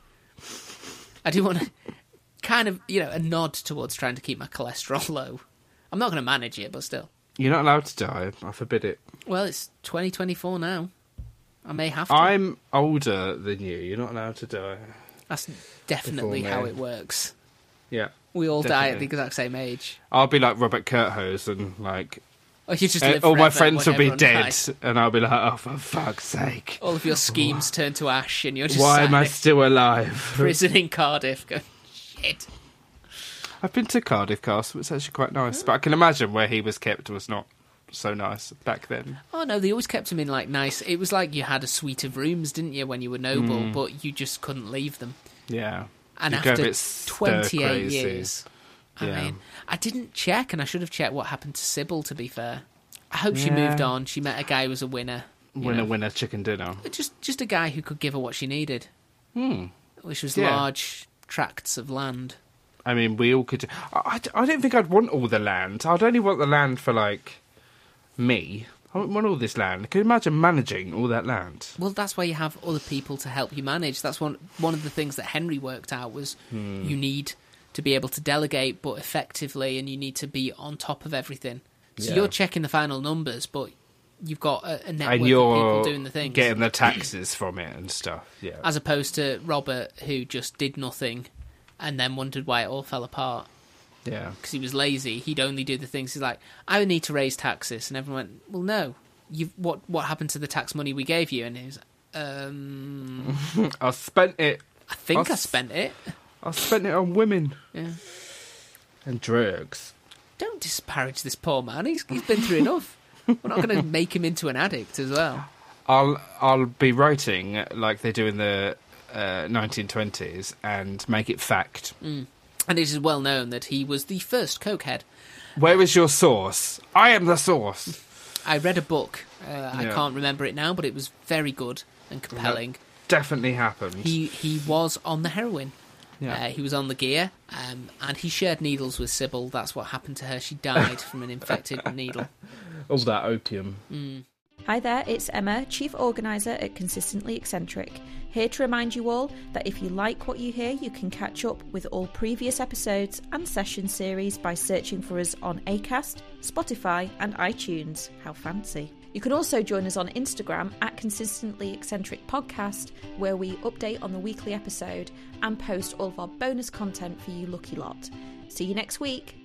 I do want to kind of, you know, a nod towards trying to keep my cholesterol *laughs* low. I'm not going to manage it, but still. You're not allowed to die. I forbid it. Well, it's 2024 now. I may have to. I'm older than you. You're not allowed to die. That's definitely how it works. Yeah. We all die at the exact same age. I'll be like Robert Curthose and like Or you just uh, all my friends will be dead, dies. and I'll be like, oh, for fuck's sake! All of your schemes turn to ash, and you're just Why am I still alive? *laughs* prison in Cardiff. Going, shit. I've been to Cardiff Castle. It's actually quite nice, but I can imagine where he was kept was not so nice back then. Oh no, they always kept him in like nice. It was like you had a suite of rooms, didn't you, when you were noble, Hmm. but you just couldn't leave them. Yeah, And You go a after 28 crazy. years, I mean, I didn't check, and I should have checked what happened to Sybil. To be fair, I hope she Yeah. moved on. She met a guy who was a winner. winner know. winner chicken dinner. Just just a guy who could give her what she needed, Hmm. which was Yeah. large tracts of land. I mean, we all could. I, I, don't think I'd want all the land. I'd only want the land for like me. I wouldn't want all this land. Can you imagine managing all that land? Well, that's why you have other people to help you manage. That's one one of the things that Henry worked out was Hmm. you need to be able to delegate, but effectively, and you need to be on top of everything. So Yeah. you're checking the final numbers, but you've got a, a network of people doing the things, getting the taxes from it and stuff. Yeah, as opposed to Robert, who just did nothing and then wondered why it all fell apart. Yeah. because he was lazy. He'd only do the things he's like, I would need to raise taxes, and everyone went, well, no. You what what happened to the tax money we gave you? And he was, um, *laughs* I spent it. I think I Us- spent it. I spent it on women Yeah. and drugs. Don't disparage this poor man. He's he's been through enough. We're not going *laughs* to make him into an addict as well. I'll I'll be writing like they do in the uh, 1920s and make it fact. And it is well known that he was the first cokehead. Where is your source? I am the source. I read a book. Uh, I can't remember it now, but it was very good and compelling. Definitely happened. He he was on the heroin. Yeah. Uh, he was on the gear, um, and he shared needles with Sybil. That's what happened to her. She died from an infected needle. *laughs* All that opium. Hi there, it's Emma, Chief Organiser at Consistently Eccentric, here to remind you all that if you like what you hear, you can catch up with all previous episodes and session series by searching for us on ACAST, Spotify, and iTunes. How fancy! You can also join us on Instagram at Consistently Eccentric Podcast, where we update on the weekly episode and post all of our bonus content for you lucky lot. See you next week.